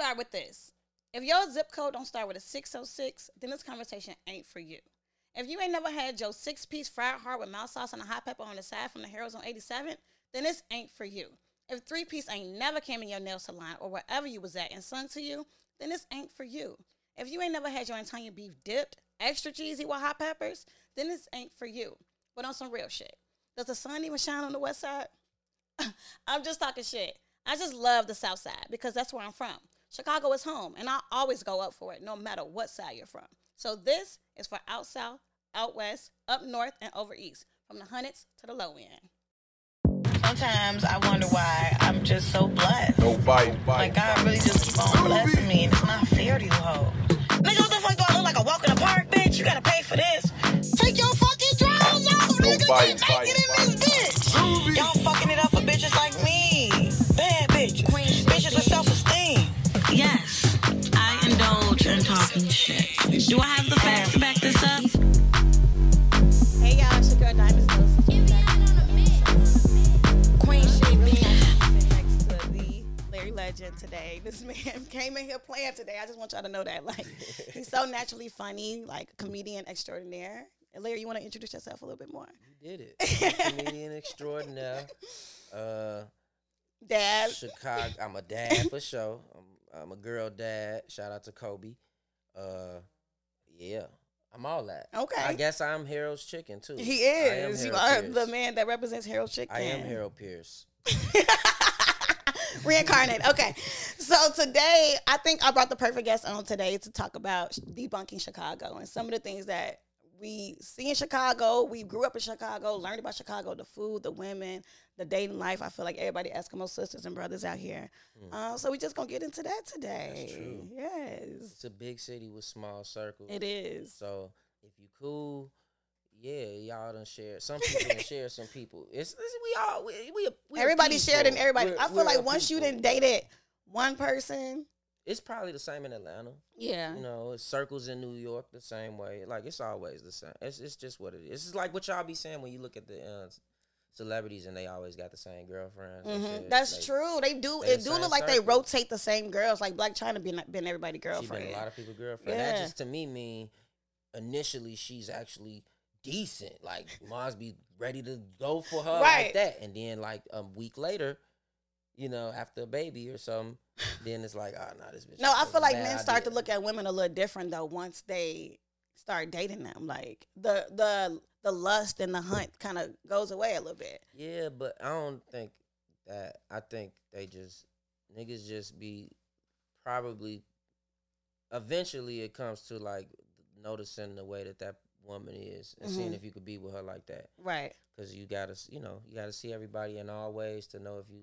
start with this. If your zip code don't start with a 606, then this conversation ain't for you. If you ain't never had your six piece fried heart with mild sauce and a hot pepper on the side from the Harold's on 87, then this ain't for you. If three piece ain't never came in your nail salon or wherever you was at and sung to you, then this ain't for you. If you ain't never had your Italian beef dipped, extra cheesy with hot peppers, then this ain't for you. But on some real shit, does the sun even shine on the west side? I'm just talking shit. I just love the south side because that's where I'm from. Chicago is home, and I always go up for it no matter what side you're from. So this is for out south, out west, up north, and over east, from the hundreds to the low end. Sometimes I wonder why I'm just so blessed. No bite. Like God really just keep on blessing me, and it's not fair to you hoes. Nigga, what the fuck do I look like a walk in the park, bitch? You gotta pay for this. Take your fucking drawers off, nigga. bite, Get naked bite, in this bitch. Y'all fucking it up for bitches like me. Bad bitches. Bitches with self-esteem. Yes, I indulge in talking shit. Do I have the facts to back this up? Hey y'all, it's your girl Diamonds Queen shit, next to the Larry Legend today. This man came in here playing today. I just want y'all to know that. Like, he's so naturally funny, like comedian extraordinaire. And Larry, you want to introduce yourself a little bit more? You did it. Comedian extraordinaire. Uh, Dad. Chicago. I'm a dad for sure. I'm, I'm a girl dad. Shout out to Kobe. Uh, yeah. I'm all that. Okay. I guess I'm Harold's chicken too. He is. You are Pierce. the man that represents Harold Chicken. I am Harold Pierce. Reincarnate. Okay. So today, I think I brought the perfect guest on today to talk about debunking Chicago and some of the things that we see in Chicago. We grew up in Chicago, learned about Chicago, the food, the women, the dating life. I feel like everybody Eskimo sisters and brothers out here. Uh, so we just gonna get into that today. Mm. true. Yes, It's a big city with small circles. it is. So if you cool, yeah, y'all done share. Some people done share some people. It's, it's we all we we, we everybody shared and everybody. We're- I feel like once you didn't dated one person, it's probably the same in Atlanta. yeah, You know, it circles in New York the same way. Like it's always the same. It's it's just what it is. It's like what y'all be saying when you look at the uh, celebrities and they always got the same girlfriends. Mhm. That's Like, true. They do. they It do look like they rotate the same girls. Like Blac Chyna been been everybody She girlfriend. been a lot of people girlfriend. That just to me mean initially she's actually decent. Like Mars be ready to go for her Right. like that, and then like a week later, you know, after a baby or something, then it's like, oh no, this bitch. no, I feel like men start to look at women a little different though once they start dating them. Like the the the lust and the hunt kind of goes away a little bit. Yeah, but I don't think that. I think they just niggas just be probably. Eventually, it comes to like noticing the way that that woman is and seeing Mhm. if you could be with her like that. Right. Because you gotta, you know, you gotta see everybody in all ways to know if you,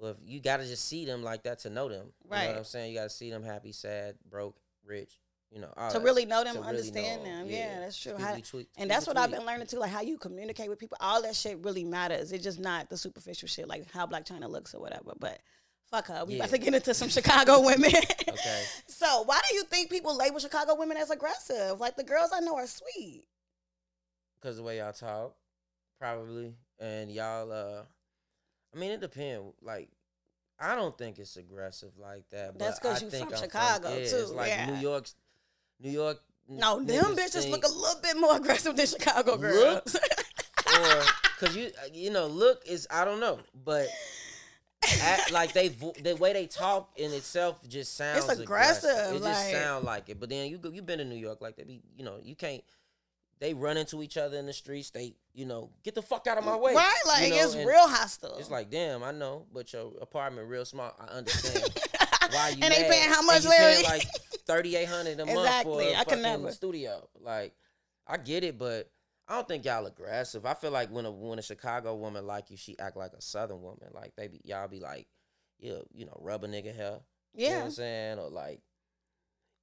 well, if you gotta just see them like that to know them. You know Right. what I'm saying? You gotta see them happy, sad, broke, rich. You know, to that. really know them, To really understand know 'em, them. yeah. Yeah, that's true. How- tweak- and that's what I've been learning too. Like how you communicate with people. All that shit really matters. It's just not the superficial shit like how Blac Chyna looks or whatever. But fuck her. We about to get into some Chicago women. Okay. So why do you think people label Chicago women as aggressive? Like the girls I know are sweet. because the way y'all talk, probably, and y'all. uh I mean, it depends. Like, I don't think it's aggressive like that. That's because you think from I'm Chicago, yeah, too, It's like yeah. New York's, New York. No, them bitches think- look a little bit more aggressive than Chicago girls. or because you you know look is I don't know, but act, like they the way they talk in itself just sounds aggressive, It just like- sound like it. But then you go- you been in New York like they be you know you can't. They run into each other in the streets. They you know get the fuck out of my way. right? Like you know, it's and real hostile. It's like damn, I know, but your apartment real small. I understand. Why you and they paying how much, Larry? like thirty eight hundred a month for Exactly. a I can fucking never. studio. Like, I get it, but I don't think y'all aggressive. I feel like when a when a Chicago woman like you, she act like a Southern woman. Like they be y'all be like, yeah, you know, rub a nigga hair. You know what yeah. I'm saying? Or like,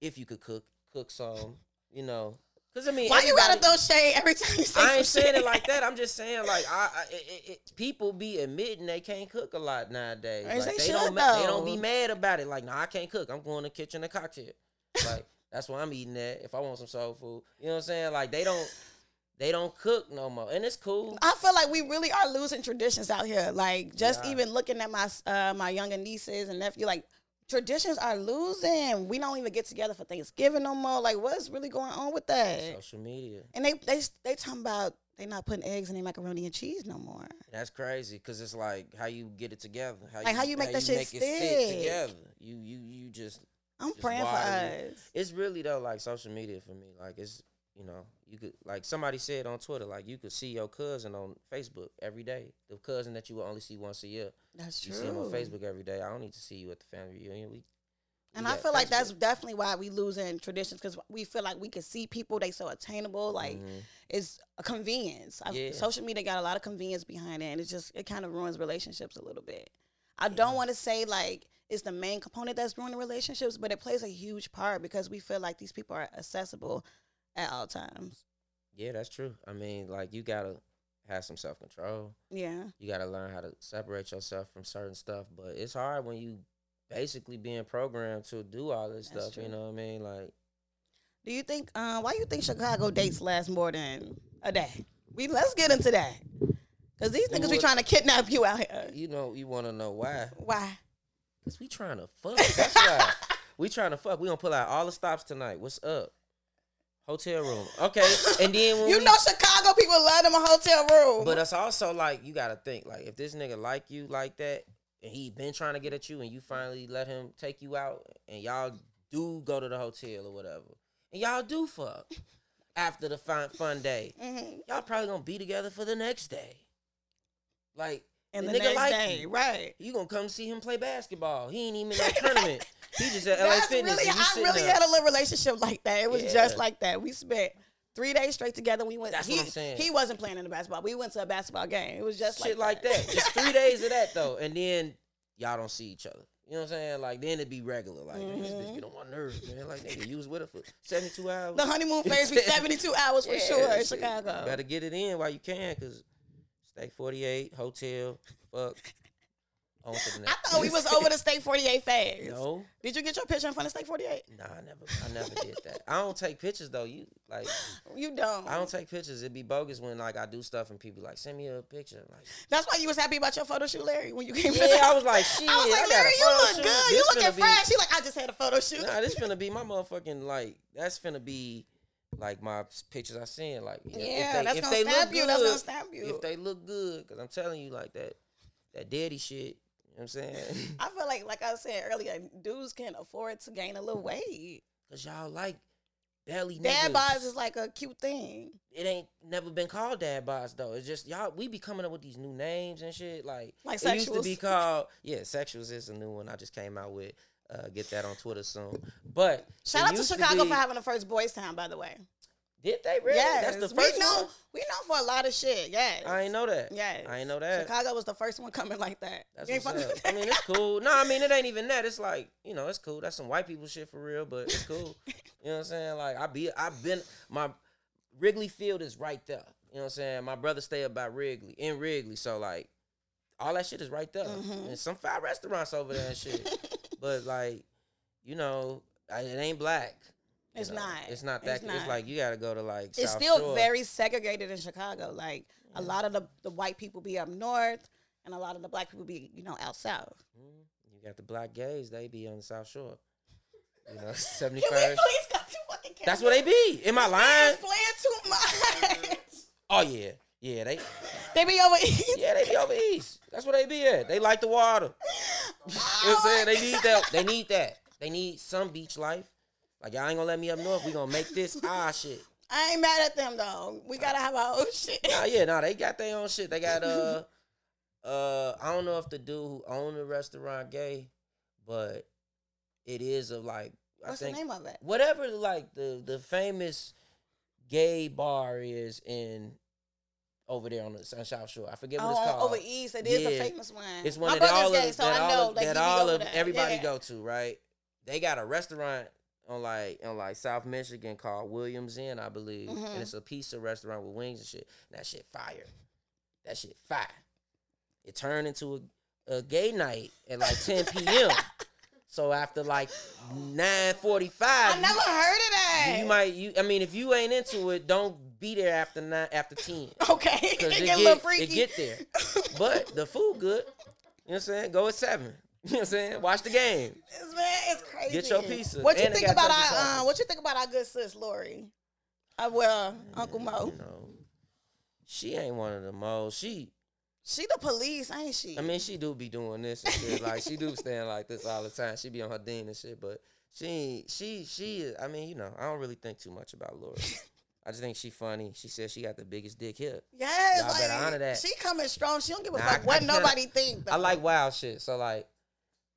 if you could cook, cook some. You know, because I mean, Why you gotta throw shade every time you say I ain't saying shit? it like that. I'm just saying like I, I it, it, people be admitting they can't cook a lot nowadays. Like, they they, don't they don't be mad about it. Like, nah, I can't cook. I'm going to the kitchen to cocktail. Like that's why I'm eating that. If I want some soul food, you know what I'm saying? Like they don't they don't cook no more, and it's cool. I feel like we really are losing traditions out here. Like just Yeah. even looking at my uh, my younger nieces and nephew, like traditions are losing. We don't even get together for Thanksgiving no more. Like, what's really going on with that? Social media. And they they they talking about they not putting eggs in their macaroni and cheese no more. That's crazy because it's like how you get it together. How Like, how you make that shit it stick. stick together. You you you just I'm Just praying for us. it's really though like social media for me. Like it's you know you could like somebody said on Twitter like you could see your cousin on Facebook every day. The cousin that you will only see once a year. That's You see him on Facebook every day. I don't need to see you at the family reunion. We And I feel like that's definitely why we losing traditions because we feel like we can see people. They so attainable. Like Mhm. it's a convenience. Yeah. Social media got a lot of convenience behind it, and it just it kind of ruins relationships a little bit. I don't want to say like it's the main component that's ruining relationships, but it plays a huge part because we feel like these people are accessible at all times. yeah, that's true. I mean, like you gotta have some self control. Yeah. You gotta learn how to separate yourself from certain stuff. But it's hard when you basically being programmed to do all this That's stuff. You know what I mean? Like Do you think? Uh, why you think Chicago dates last more than a day? We let's get into that because these niggas be trying to kidnap you out here. you know, you want to know why? Why? Cause we trying to fuck. That's why we trying to fuck. We gonna pull out all the stops tonight. What's up? Hotel room. Okay, and then when You we, know Chicago people love them a hotel room. but it's also like you gotta think like if this nigga like you like that, and he been trying to get at you, and you finally let him take you out, and y'all do go to the hotel or whatever, and y'all do fuck after the fun fun day, Mhm. y'all probably gonna be together for the next day. Like And the the, nigga next like day, you. right? you gonna come see him play basketball. He ain't even in that tournament. He just at LA That's Fitness. really, I really there. had a little relationship like that. It was just like that. We spent three days straight together. We went. That's he, what I'm saying. He wasn't playing in the basketball. We went to a basketball game. It was just shit like like that. Just three days of that though, and then y'all don't see each other. You know what I'm saying? Like then it'd be regular. Like man, this bitch mm-hmm. get on my nerves, man. Like nigga, you was with her for 72 hours. the honeymoon phase be seventy two hours for Yeah, sure in. Chicago. You better get it in while you can, cause stay 48 hotel. Fuck. On to the I thought we was over the State forty eight phase. No, Did you get your picture in front of State forty eight? nah, I never, I never did that. I don't take pictures though. You like, You don't. I don't take pictures. It'd be bogus when like I do stuff and people like send me a picture. Like, That's why you was happy about your photo shoot, Larry, when you came. yeah, I was like, shit. I was like, a Larry, you look shoot. good. You This looking finna be- fresh. He like, I just had a photo shoot. Nah, this finna be my motherfucking like. That's finna be like my pictures I seen. Like, if- Yeah, if they, that's if gonna they stab look you. Good, That's gonna stab you. If they look good, because I'm telling you, like that, that daddy shit. You know what I'm saying? I feel like, like I said earlier, dudes can afford to gain a little weight. Cause y'all like belly Dad niggas. bods is like a cute thing. It ain't never been called dad bods though. It's just y'all. We be coming up with these new names and shit. Like, Like it used to be called. Yeah, sexuals is a new one I just came out with. Uh, get that on Twitter soon. But Shout out to Chicago be- for having the first boys town, by the way. Did they really? Yes, That's the first we know one. we know for a lot of shit. Yes, I ain't know that. Yes, I ain't know that. Chicago was the first one coming like that. That's You what's up. I mean, it's cool. No, I mean it ain't even that. It's like you know, it's cool. That's some white people shit for real, but it's cool. you know what I'm saying? Like I be, I've been my Wrigley Field is right there. You know what I'm saying? My brother stay up by Wrigley in Wrigley, so like all that shit is right there. Mhm. And some fine restaurants over there and shit. but like, you know, I- it ain't black. It's know? not. It's not that. It's It's, like you got to go to like. it's South still Shore. very segregated in Chicago. Like a lot of the, the white people be up north, and a lot of the black people be you know out south. Mhm. You got the black gays. They be on the South Shore. You know, Can we please fucking? That's where they be. Am I lying? Playing too much. Oh yeah, yeah. They they be over east. yeah they be over east. That's where they be at. They like the water. You know what I'm saying? They need that. They need that. They need some beach life. Like y'all ain't gonna let me up north. We gonna make this ah shit. I ain't mad at them though. We gotta have our own shit. Nah, yeah, nah. They got their own shit. They got uh uh. I don't know if the dude who owned the restaurant gay, but it is of like I What's the name of it? whatever like the the famous gay bar is in over there on the Sun South Shore. I forget what it's Oh, called. over east, it is a famous one. It's one My that all of, gay, so that I know all of, like, that all of everybody Yeah. go to, right? They got a restaurant on like on like South Michigan called Williams Inn, I believe, Mhm. and it's a pizza restaurant with wings and shit. And that shit fire. That shit fire. It turned into a, a gay night at like 10 p.m. so after like 9:45, I never heard of that. you, you might you. I mean, if you ain't into it, don't be there after nine after 10. Okay, it get, it a little get, freaky. it get there. But the food good. You know what I'm saying? Go at seven. You know what I'm saying? Watch the game. Man it's crazy. Get your pizza. What you And think about our um, What you think about our good sis Lori? Uh, well, Uncle Mo. You know, she ain't one of the most. She, She the police, ain't she? I mean, she do be doing this and shit. Like she do stand like this all the time. She be on her dean and shit, but she, she, she. I mean, you know, I don't really think too much about Lori. I just think she funny. She says she got the biggest dick hip. yes, Y'all better like, honor that. She coming strong. She don't give a fuck what nobody think. Though. I like wild shit. So like,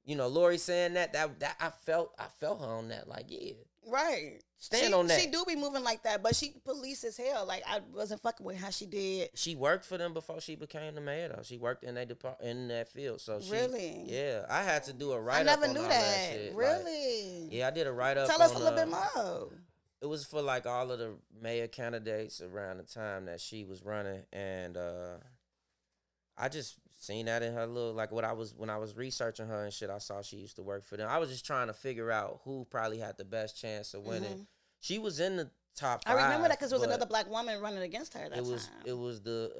you know, Lori saying that that that I felt I felt her on that. Like, yeah, right. stand she, on that. She do be moving like that, but she police as hell. Like I wasn't fucking with how she did. she worked for them before she became the mayor though. She worked in that depart in that field. So she, Really? yeah, I had to do a write I up. never on knew all that. shit. Like, really? yeah, I did a write up. Tell us a on, little bit uh, more. It was for like all of the mayor candidates around the time that she was running, and uh I just seen that in her little like what I was when I was researching her and shit. I saw she used to work for them. I was just trying to figure out who probably had the best chance of winning. She was in the top. Mm-hmm. I remember that because it was another black woman running against her. That It was time. it was the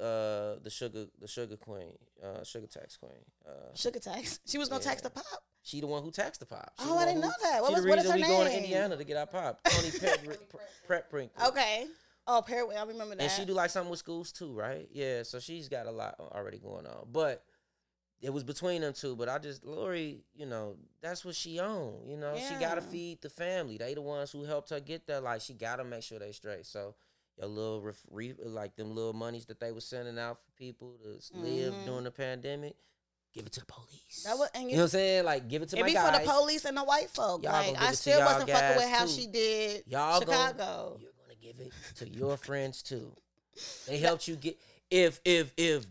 uh the sugar the sugar queen uh sugar tax queen. Uh, sugar tax. She was gonna tax the pop. she the one who taxed the pop. She Oh, I didn't who- know that. What was- the what is her we going to? Indiana to get our pop. Toni Preckwinkle. Okay. Oh, Perry, I remember that. And she do like something with schools too, right? Yeah, so she's got a lot already going on. But it was between them two. But I just Lori, you know, that's what she own. You know, she gotta feed the family. They the ones who helped her get there. Like she gotta make sure they straight. So your little ref, re, like them little monies that they were sending out for people to s- live during the pandemic, give it to the police. That was- and you you- know what I'm saying? Like give it to it my be guys. for the police and the white folk. Y'all like I still wasn't fucking with how too. she did Y'all Chicago. Gonna, you're gonna give it to your friends too. They helped you get if if if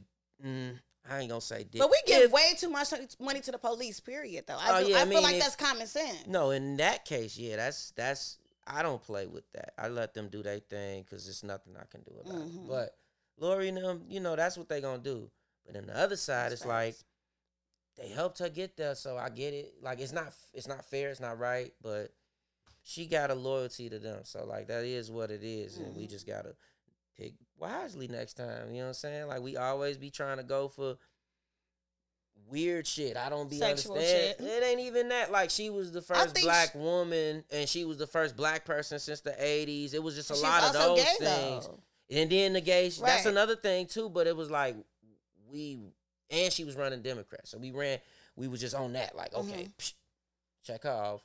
mm, I ain't gonna say dick. but we give If- way too much money to the police. Period. Though I Oh, feel, yeah, I I feel like if- that's common sense. no, in that case, yeah, that's that's I don't play with that. I let them do their thing because there's nothing I can do about Mhm. it. But Lori and them, you know, that's what they gonna do. But on the other side, That's it's like they helped her get there, so I get it. Like it's not it's not fair, it's not right, but she got a loyalty to them. So like that is what it is, and Mm-hmm. we just gotta pick wisely next time. You know what I'm saying? Like we always be trying to go for weird shit. I don't be Sexual understand. shit. It ain't even that. Like she was the first black sh- woman, and she was the first black person since the '80s. It was just a She's lot of those gay, things. though. And then the gay, that's Right. another thing too. But it was like we, and she was running Democrat, so we ran. We was just on that, like okay, Mm-hmm. psh, check her off.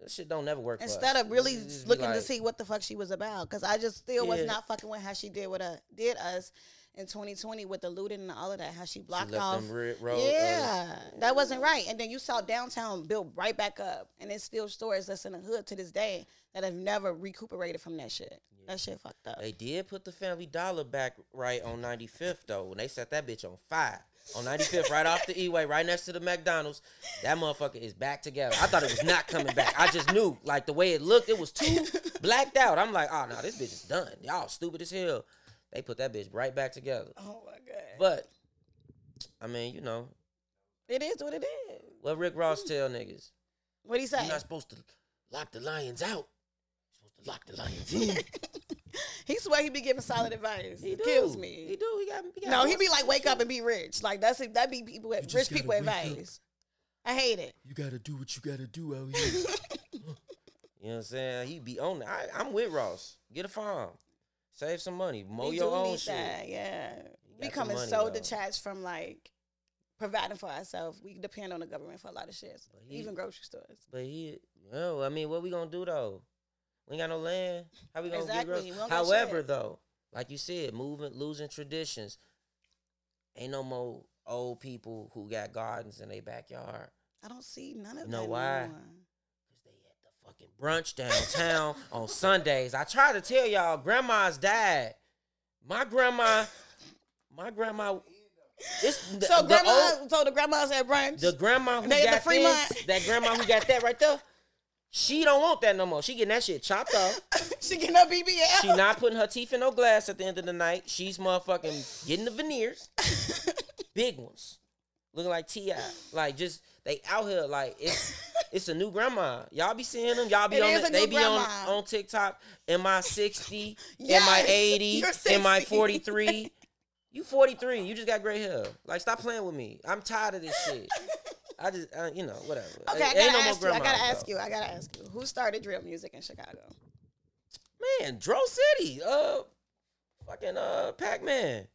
That shit don't never work. for Instead of really It just be looking to see what the fuck she was about, because I just still was not fucking with how she did with us, did us in 2020 with the looting and all of that. How she she blocked left off. road, uh, Yeah, that wasn't right. And then you saw downtown built right back up, and it's still stores that's in the hood to this day that have never recuperated from that shit. That shit fucked up. They did put the Family Dollar back right on 95th though. When they set that bitch on fire on 95th, right off the E-way, right next to the McDonald's, that motherfucker is back together. I thought it was not coming back. I just knew, like the way it looked, it was too blacked out. I'm like, ah, oh no, this bitch is done. Y'all stupid as hell. They put that bitch right back together. Oh my god! But I mean, you know, it is what it is. what Rick Ross hmm. tell niggas? What he say? You're not supposed to lock the lions out. You're supposed to lock the lions in. he swear he be giving solid advice. He it do. kills me. He do. He got. He got No, he one- be like, wake up and be rich. Like that's it. That be people, just rich people gotta up. advice. I hate it. You gotta do what you gotta do out here. You know what I'm saying? He be on it. I, I'm with Ross. Get a farm. Save some money. Mow we your do own need shit. that. Yeah, we got the money, so though. detached from like providing for ourselves. We depend on the government for a lot of shit, But he- even grocery stores. But he, well, I mean, what we gonna do though? We ain't got no land. How we gonna Exactly. get groceries? We don't got However, though, like you said, moving, losing traditions. Ain't no more old people who got gardens in their backyard. I don't see none of You know that why? anymore. Cause they at the fucking brunch downtown on Sundays. I try to tell y'all, grandma's died. My grandma, my grandma. It's the, So the grandma, old- so the grandmas at brunch. The grandma who at the got Fremont. this, that grandma who got that right there, she don't want that no more. She getting that shit chopped off. she getting her BBL. She not putting her teeth in no glass at the end of the night. She's motherfucking getting the veneers, big ones, looking like Ti. Like just they out here like it's it's a new grandma. Y'all be seeing them. Y'all be It on it. They be on grandma. on TikTok. Am I sixty? Am I Yes, eighty? Am I forty three? You 43. You just got gray hair. Like, stop playing with me. I'm tired of this shit. I just, uh, you know, whatever. Okay, I Ain't gotta no ask you. I gotta ask you. I gotta ask you. Who started drill music in Chicago? Man, Dro City, uh, fucking uh, Pac Man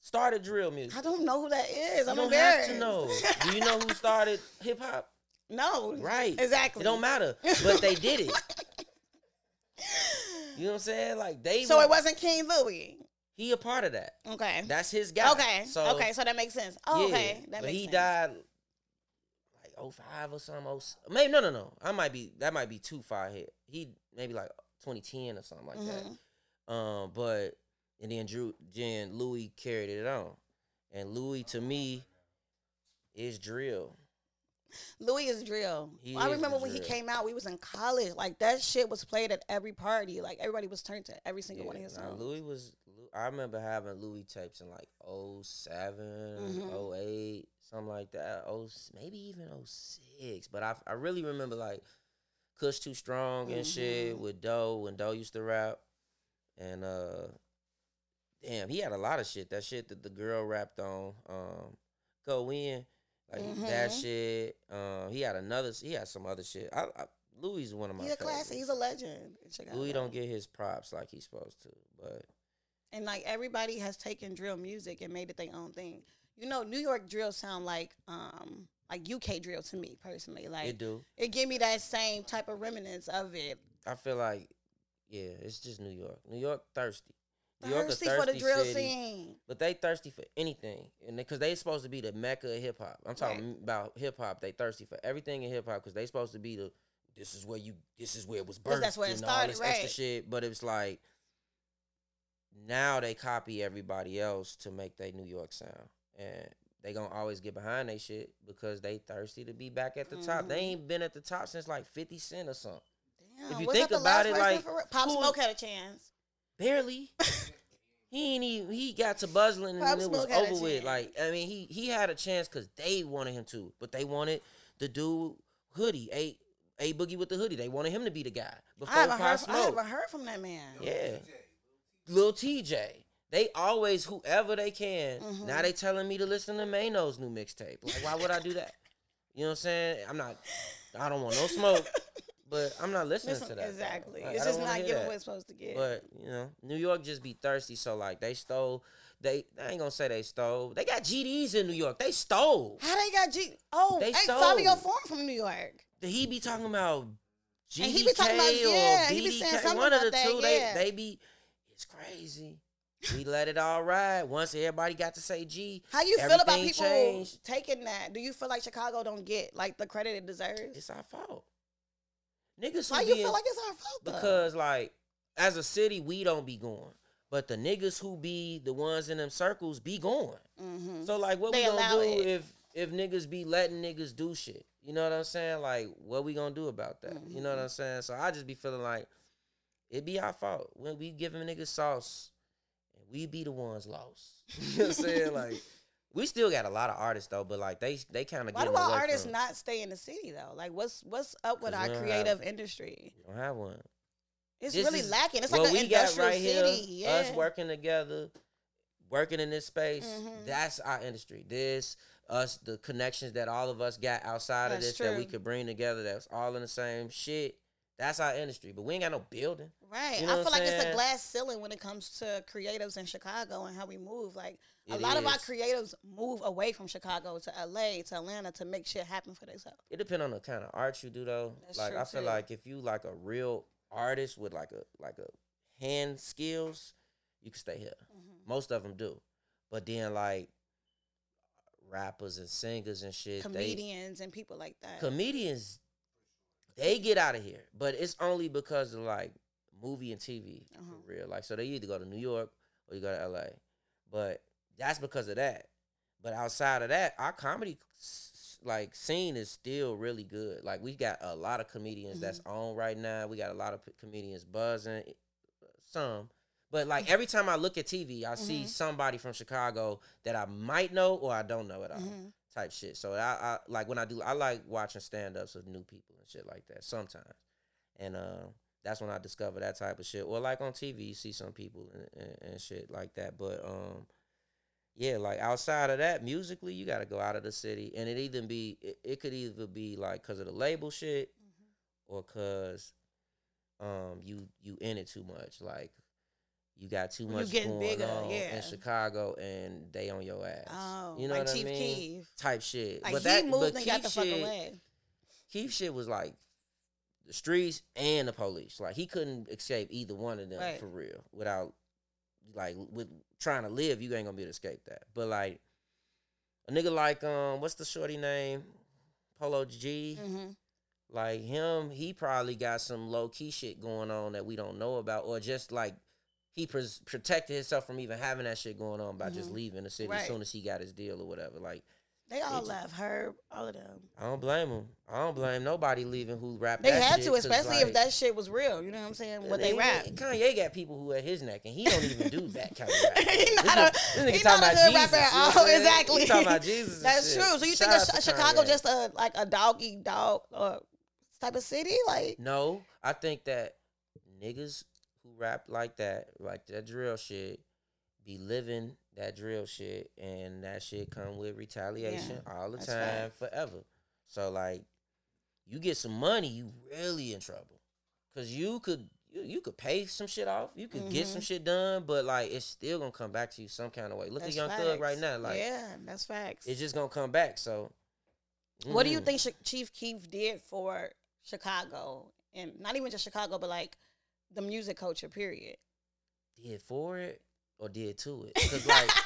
started drill music. I don't know who that is. I'm don't have to know. Do you know who started hip hop? no. Right. Exactly. It don't matter, but they did it. You know what I'm saying? Like they. So were- it wasn't King Louie. He a part of that. Okay. That's his guy. okay. So okay. So that makes sense. Oh, yeah, okay. That but makes he sense. died 05 or something. 06 Maybe no, no, no. I might be that might be too far ahead. He maybe like 2010 or something like Mhm. that. Um, but and then Drew, then Louie carried it on, and Louie to me is drill. Louie is drill. He I is remember when he came out, we was in college. Like that shit was played at every party. Like everybody was turned to every single one of his songs. Louie was. I remember having Louie tapes in like 7 Mhm. 08, something like that. Oh, maybe even 06. But I I really remember like Kush Too Strong and shit Mhm. with Doe when Doe used to rap, and uh, damn, he had a lot of shit. That shit that the girl rapped on, um, Go In, like that Mhm. shit. Um, he had another. He had some other shit. I, I Louie is one of my. He's a classic. He's a legend. Louie don't get his props like he's supposed to, but and like everybody has taken drill music and made it their own thing. You know, New York drill sound like um like UK drill to me personally. Like it do. it give me that same type of remnants of it. I feel like, yeah, it's just New York. New York thirsty. New York a Thirsty for the drill city, scene. but they thirsty for anything, and because they supposed to be the mecca of hip hop. I'm talking Right. about hip hop. They thirsty for everything in hip hop because they supposed to be the. This is where you. This is where it was birthed. that's where it started, this extra right. shit. But it's like. Now they copy everybody else to make their New York sound, and they gonna always get behind they shit because they thirsty to be back at the top. They Mhm. ain't been at the top since like Fifty Cent or something. Damn, you think about it, like, for? Pop Smoke had a chance. Barely. he ain't even, he got to buzzling and Pop it was Smoke over with. Like I mean, he he had a chance because they wanted him to, but they wanted the dude hoodie, a a boogie with the hoodie. They wanted him to be the guy before I Pop heard. From, I haven't heard from that man. Yeah, Lil Tjay. They always whoever they can. Mhm. Now they telling me to listen to Mano's new mixtape. Like, why would I do that? You know what I'm saying? I'm not. I don't want no smoke, but I'm not listening Listen, to that. exactly. Like, it's just not giving that. what it's supposed to get. But you know, New York just be thirsty. So like they stole. They I ain't gonna say they stole. They got GDs in New York. They stole. How they got G? Oh, They hey, stole. Fivio Foreign from New York. Did he be talking about GDK And he be talking about- or yeah, he be saying something One of the that, two. yeah. They they be. It's crazy. We let it all ride. Once everybody got to say G, How you feel about people changed. taking that? Do you feel like Chicago don't get like the credit it deserves? It's our fault. Niggas Why you feel in- like it's our fault though? because like as a city we don't be going, but the niggas who be the ones in them circles be going. hmm So like, what They we gonna do it. if if niggas be letting niggas do shit? You know what I'm saying? Like, what we gonna do about that? You know what Mm-hmm. I'm saying? So I just be feeling like it be our fault when we giving niggas sauce, and we be the ones lost. you know what I'm saying? Like, we still got a lot of artists though, but like they they kind of Why get do our artists from, not stay in the city though? Like, what's what's up with our creative have- industry? We don't have one. It's This really is lacking. It's like an industrial right city. here, yeah. us working together, working in this space. Mhm. That's our industry. This us the connections that all of us got outside of That's this that we could bring together. That's all in the same shit. That's our industry, but we ain't got no building. Right. You know I feel like it's a glass ceiling when it comes to creatives in Chicago and how we move. Like a It lot of our creatives move away from Chicago to LA to Atlanta to make shit happen for themselves. It depends on the kind of art you do though. That's like I feel too. like if you like a real artist with like a like a hand skills, you can stay here. Mm-hmm. Most of them do, but then like rappers and singers and shit, they Comedians and people like that. comedians they get out of here, but it's only because of like movie and TV Uh-huh. for real. Like, so they either go to New York or you go to LA, but that's because of that. But outside of that, our comedy like scene is still really good. Like, we got a lot of comedians that's Mm-hmm. on right now. We got a lot of p- comedians buzzing, some. But like every time I look at TV, I see Mhm. somebody from Chicago that I might know or I don't know at all Mhm. Type shit. So I, I like when I do I like watching stand ups of new people and shit like that sometimes. And uh, that's when I discover that type of shit. Or like on TV, you see some people and, and, and shit like that. But um, yeah, like outside of that, musically, you got to go out of the city, and it either be it, it could either be like because of the label shit, Mm-hmm. or cause um you you in it too much, like. You got too much going bigger, on yeah. in Chicago, and they on your ass. Oh, you know like what Chief I mean? Keef. Type shit. Like but he that, moved but and Keef got the fuck away. Keef shit was like the streets and the police. Like he couldn't escape either one of them Right. for real. Without like with trying to live, you ain't gonna be able to escape that. But like a nigga like um, what's the shorty name? Polo G. hmm Like him, he probably got some low key shit going on that we don't know about, or just like he pres- protected himself from even having that shit going on by just Mhm. leaving the city Right. as soon as he got his deal or whatever. Like They all It- left. Herb, all of them. I don't blame him. I don't blame nobody leaving who rap. They had to, especially like, if that shit was real. You know what I'm saying? What they he- rap. Kanye got people who at his neck, and he don't even do that kind of rap. He This not nigga- a- this nigga he talking not a hood Jesus, rapper at you know all. Exactly. He talking about Jesus. That's true. So you Shout think of Chicago Kanye. just a like a dog eat dog uh, type of city? Like No, I think that niggas who rap like that, like that drill shit, be living that drill shit, and that shit come with retaliation all the time, forever. So like, you get some money, you really in trouble, cause you could you, you could pay some shit off, you could get some Mhm. shit done, but like it's still gonna come back to you some kind of way. Look that's at Young facts. Thug right now, like yeah, that's facts. it's just gonna come back. So, What do you mm. think Chief Keef did for Chicago, and not even just Chicago, but like the music culture? Period. did for it or did to it? Cause like.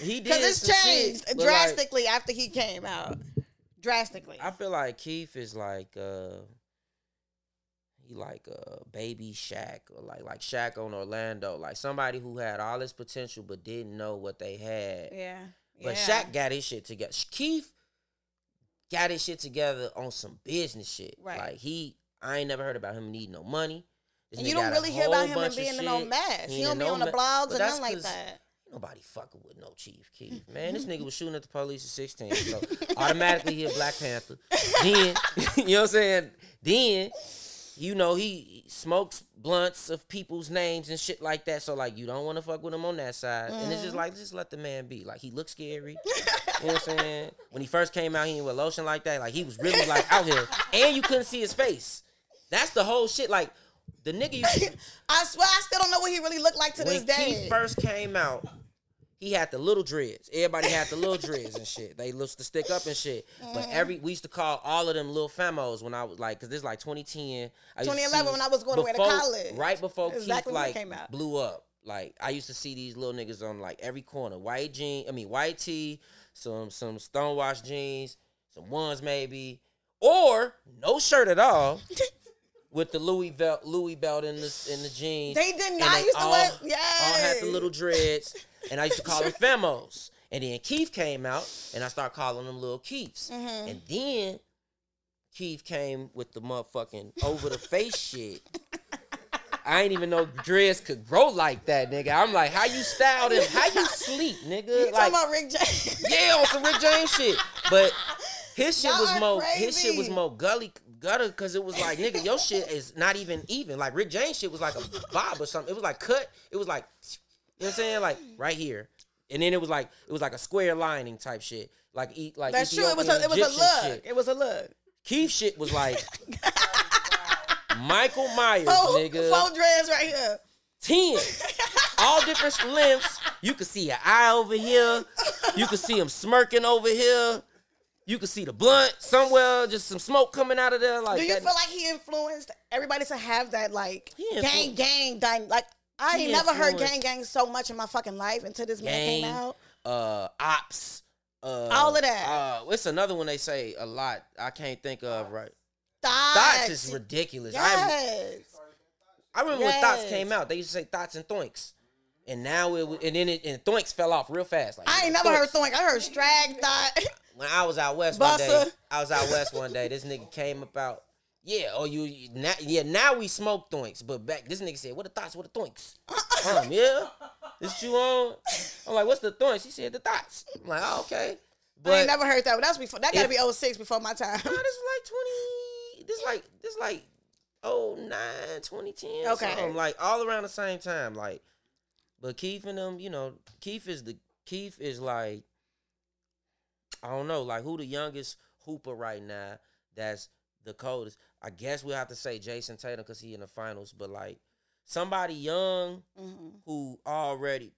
He did Because it's some shit, changed like, drastically after he came out. Drastically. I feel like Keef is like uh he like uh baby Shaq or like like Shaq on Orlando, like somebody who had all this potential but didn't know what they had. yeah. But yeah. Shaq got his shit together. Keef got his shit together on some business shit. Right. Like he I ain't never heard about him needing no money. This And you don't really hear about him and being in no mess. He He don't be no on the blogs or nothing like that. Nobody fucking with no Chief Keef, man. This nigga was shooting at the police at 16. So automatically he a Black Panther. Then, you know what I'm saying? Then, you know, he smokes blunts of people's names and shit like that. So, like, you don't want to fuck with him on that side. And it's just mm. like, just let the man be. Like, he looks scary. you know what I'm saying? When he first came out, he didn't lotion like that. Like, he was really, like, out here. And you couldn't see his face. That's the whole shit. Like, the nigga you I swear I still don't know what he really looked like to this day. When Keef first came out, he had the little dreads. Everybody had the little dreads and shit. They used to stick up and shit. But Mm-hmm. every we used to call all of them little famos when I was like, cause this is like 2010. I 2011 when I was going away to college. Right before Exactly Keef like came out. blew up. Like I used to see these little niggas on like every corner. White jean, I mean white tee, some some stonewashed jeans, some ones maybe, or no shirt at all. With the Louis belt, Louis belt in the in the jeans, They did not they used to all, Yeah, all had the little dreads, and I used to call them Femos. And then Keef came out, and I started calling them Little Keefs. Mm-hmm. And then Keef came with the motherfucking over the face shit. I ain't even know dreads could grow like that, nigga. I'm like, how you style them? How you sleep, nigga? You Like, talking about Rick James? yeah, on some Rick James shit. But his shit Y'all was more his shit was crazy. more gully gutter because it was like nigga, your shit is not even even. Like Rick James shit was like a bob or something. It was like cut. It was like you know what I'm saying? Like right here. And then it was like it was like a square lining type shit. Like eat like That's true. It was a it was a look. shit. It was a look. Keef shit was like Michael Myers, Four, nigga. four dreads right here. 10. All different lengths. You could see an eye over here. You could see him smirking over here. You could see the blunt somewhere, just some smoke coming out of there. Like Do you that. feel like he influenced everybody to have that like gang gang dy- like I ain't never heard gang gang so much in my fucking life until this man came out. uh, ops, uh, All of that. Uh, it's another one they say a lot. I can't think of right. Thoughts. Thoughts is ridiculous. I, Yes. I remember when thoughts came out. They used to say thoughts and thoinks, and now it was- and then it and thoinks fell off real fast. Like I ain't never heard Thoinks. I heard Strag Thought. when I was out west one day, I was out west one day. This nigga came about. Yeah, oh you, you now, yeah. Now we smoke thoinks, but back this nigga said, "What the thoughts? What the thoinks?" um, yeah, this you on? I'm like, "What's the thoinks?" He said, "The thoughts." I'm like, "Oh, okay." I But ain't never heard that. But that's before. That gotta If- be 06 before my time. nah, this is like twenty. This like this like oh nine, 2010. Okay. something, like all around the same time. Like, but Keef and them, you know, Keef is the Keef is like, I don't know, like who the youngest hooper right now that's the coldest. I guess we have to say Jayson Tatum because he in the finals, but like somebody young hmm who already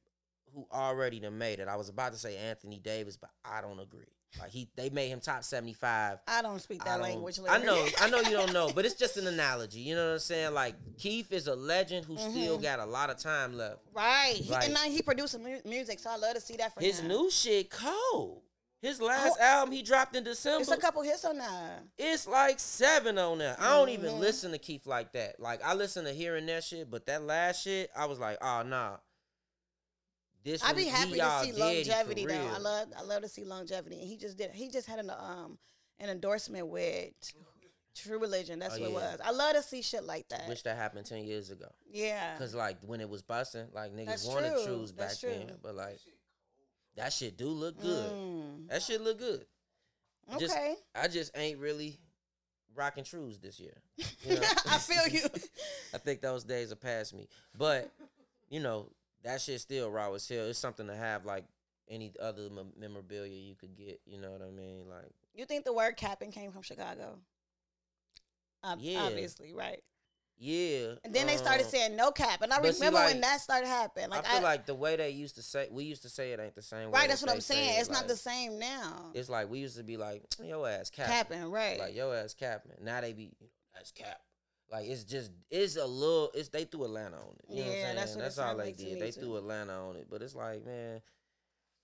who already done made it. I was about to say Anthony Davis, but I don't agree. Like he they made him top seventy five. I don't speak I that don't- language. I know, I know you don't know, but it's just an analogy. You know what I'm saying? Like Keef is a legend who still Mhm. got a lot of time left. right. Like- and now he producing mu- music, so I love to see that for His him. new shit cold. His last album he dropped in December. It's a couple hits on that. It's like seven on there. I don't even Mhm. listen to Keef like that. Like I listen to hearing that shit, but that last shit, I was like, oh nah. This I'd be happy to see longevity though. I love I love to see longevity. And he just did he just had an um an endorsement with True Religion. That's Oh, what it was. I love to see shit like that. Wish that happened ten years ago. yeah. Cause like when it was busting, like niggas That's wanted true. trues back then. But like that shit do look good. Mm. That shit look good. Just- Okay. I just ain't really rocking trues this year. You know? I feel you. I think those days are past me. But you know that shit still raw as hell. It's something to have like any other mem- memorabilia you could get. You know what I mean? Like You think the word capping came from Chicago? Yeah. Obviously, right. Yeah. And then they started um, saying no cap. And I but see, remember when that started happening. Like I feel like the way they used to say we used to say it ain't the same way. Right, that's what I'm saying. it, It's not the same now. It's like we used to be like yo ass capping. Capping, right. Like yo ass capping. Now they be that's cap. Like it's just it's a little it's they threw Atlanta on it. You know what Yeah, I'm that's saying? what That's all they did. They too. threw Atlanta on it. But it's like, man,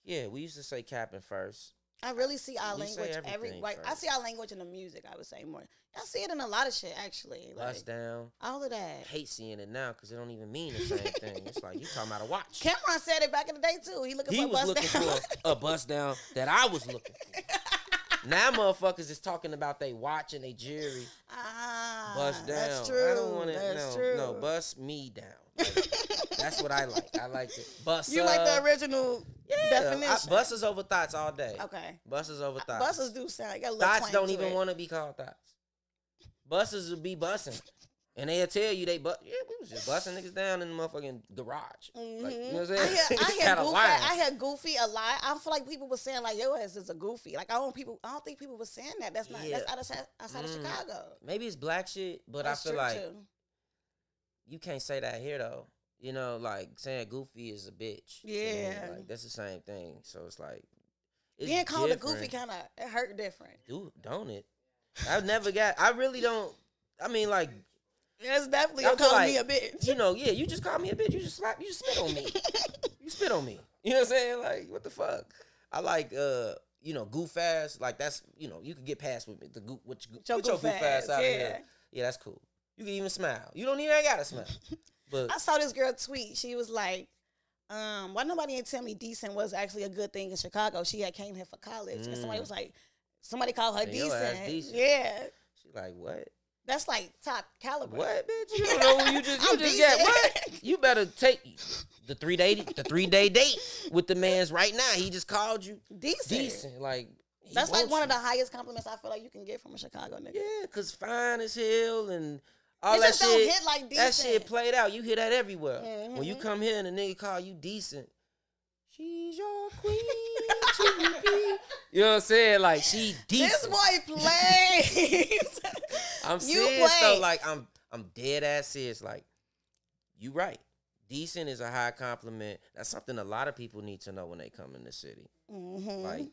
yeah, we used to say capping first. I really see our We language every like I see our language in the music, I would say more. I see it in a lot of shit actually. Like Bust down. all of I that. hate seeing it now because it don't even mean the same thing. It's like you talking about a watch. Cam'ron said it back in the day too. He looking he for a was looking down. for a bust down that I was looking for. now motherfuckers is talking about they watch and they jewelry. ah, Bust down. That's true. I don't want to. That's No, true. no, bust me down. That's what I like. I like to bust. you like the original Yeah, definition. I, buses over thoughts all day. Okay. Buses over thoughts. Buses do sound like a little Thoughts don't even want to be called thoughts. Buses will be bussing. And they'll tell you they but yeah, we was just busting niggas down in the motherfucking garage. Like, you know what I'm Mhm. I saying? hear, I hear Had goofy. I hear goofy a lot. I feel like people were saying like yo ass is a goofy. Like I don't people. I don't think people were saying that. That's not. Yeah. That's outside, outside of Mm. Chicago. Maybe it's black shit, but That's I feel like too. You can't say that here though. You know, like saying goofy is a bitch. to me, Yeah. like that's the same thing. So it's like it's being called a goofy kind of it hurt different. do don't it? I've never got. I really don't. I mean, like It's definitely a feel calling me a bitch. you know, yeah. You just call me a bitch. You just slap. You just spit on me. you spit on me. You know what I'm saying? Like what the fuck? I like uh. You know, goof ass, like that's you know, you could get past with me. The goof, you, Your put your goof goof ass ass, out yeah. here. Yeah, that's cool. You can even smile. You don't even gotta smile. But I saw this girl tweet. She was like, um, "Why nobody didn't tell me decent was actually a good thing in Chicago?" She had came here for college, and somebody Mm. was like, "Somebody called her And decent. decent. Yeah, she like, what? that's like top caliber. What, bitch? You don't know who you just you just got what? You better take the three day the three day date with the man's right now. He just called you Decent. decent. Like That's like one of the highest compliments I feel like you can get from a Chicago nigga. Yeah, cause fine as hell and all that shit. hit like that shit played out. You hear that everywhere. When you Mhm. come here and a nigga call you decent, she's your queen. You know what I'm saying? Like she decent. This boy plays. I'm serious though. Like I'm I'm dead ass serious. Like you right. Decent is a high compliment. That's something a lot of people need to know when they come in the city. Mhm. Like,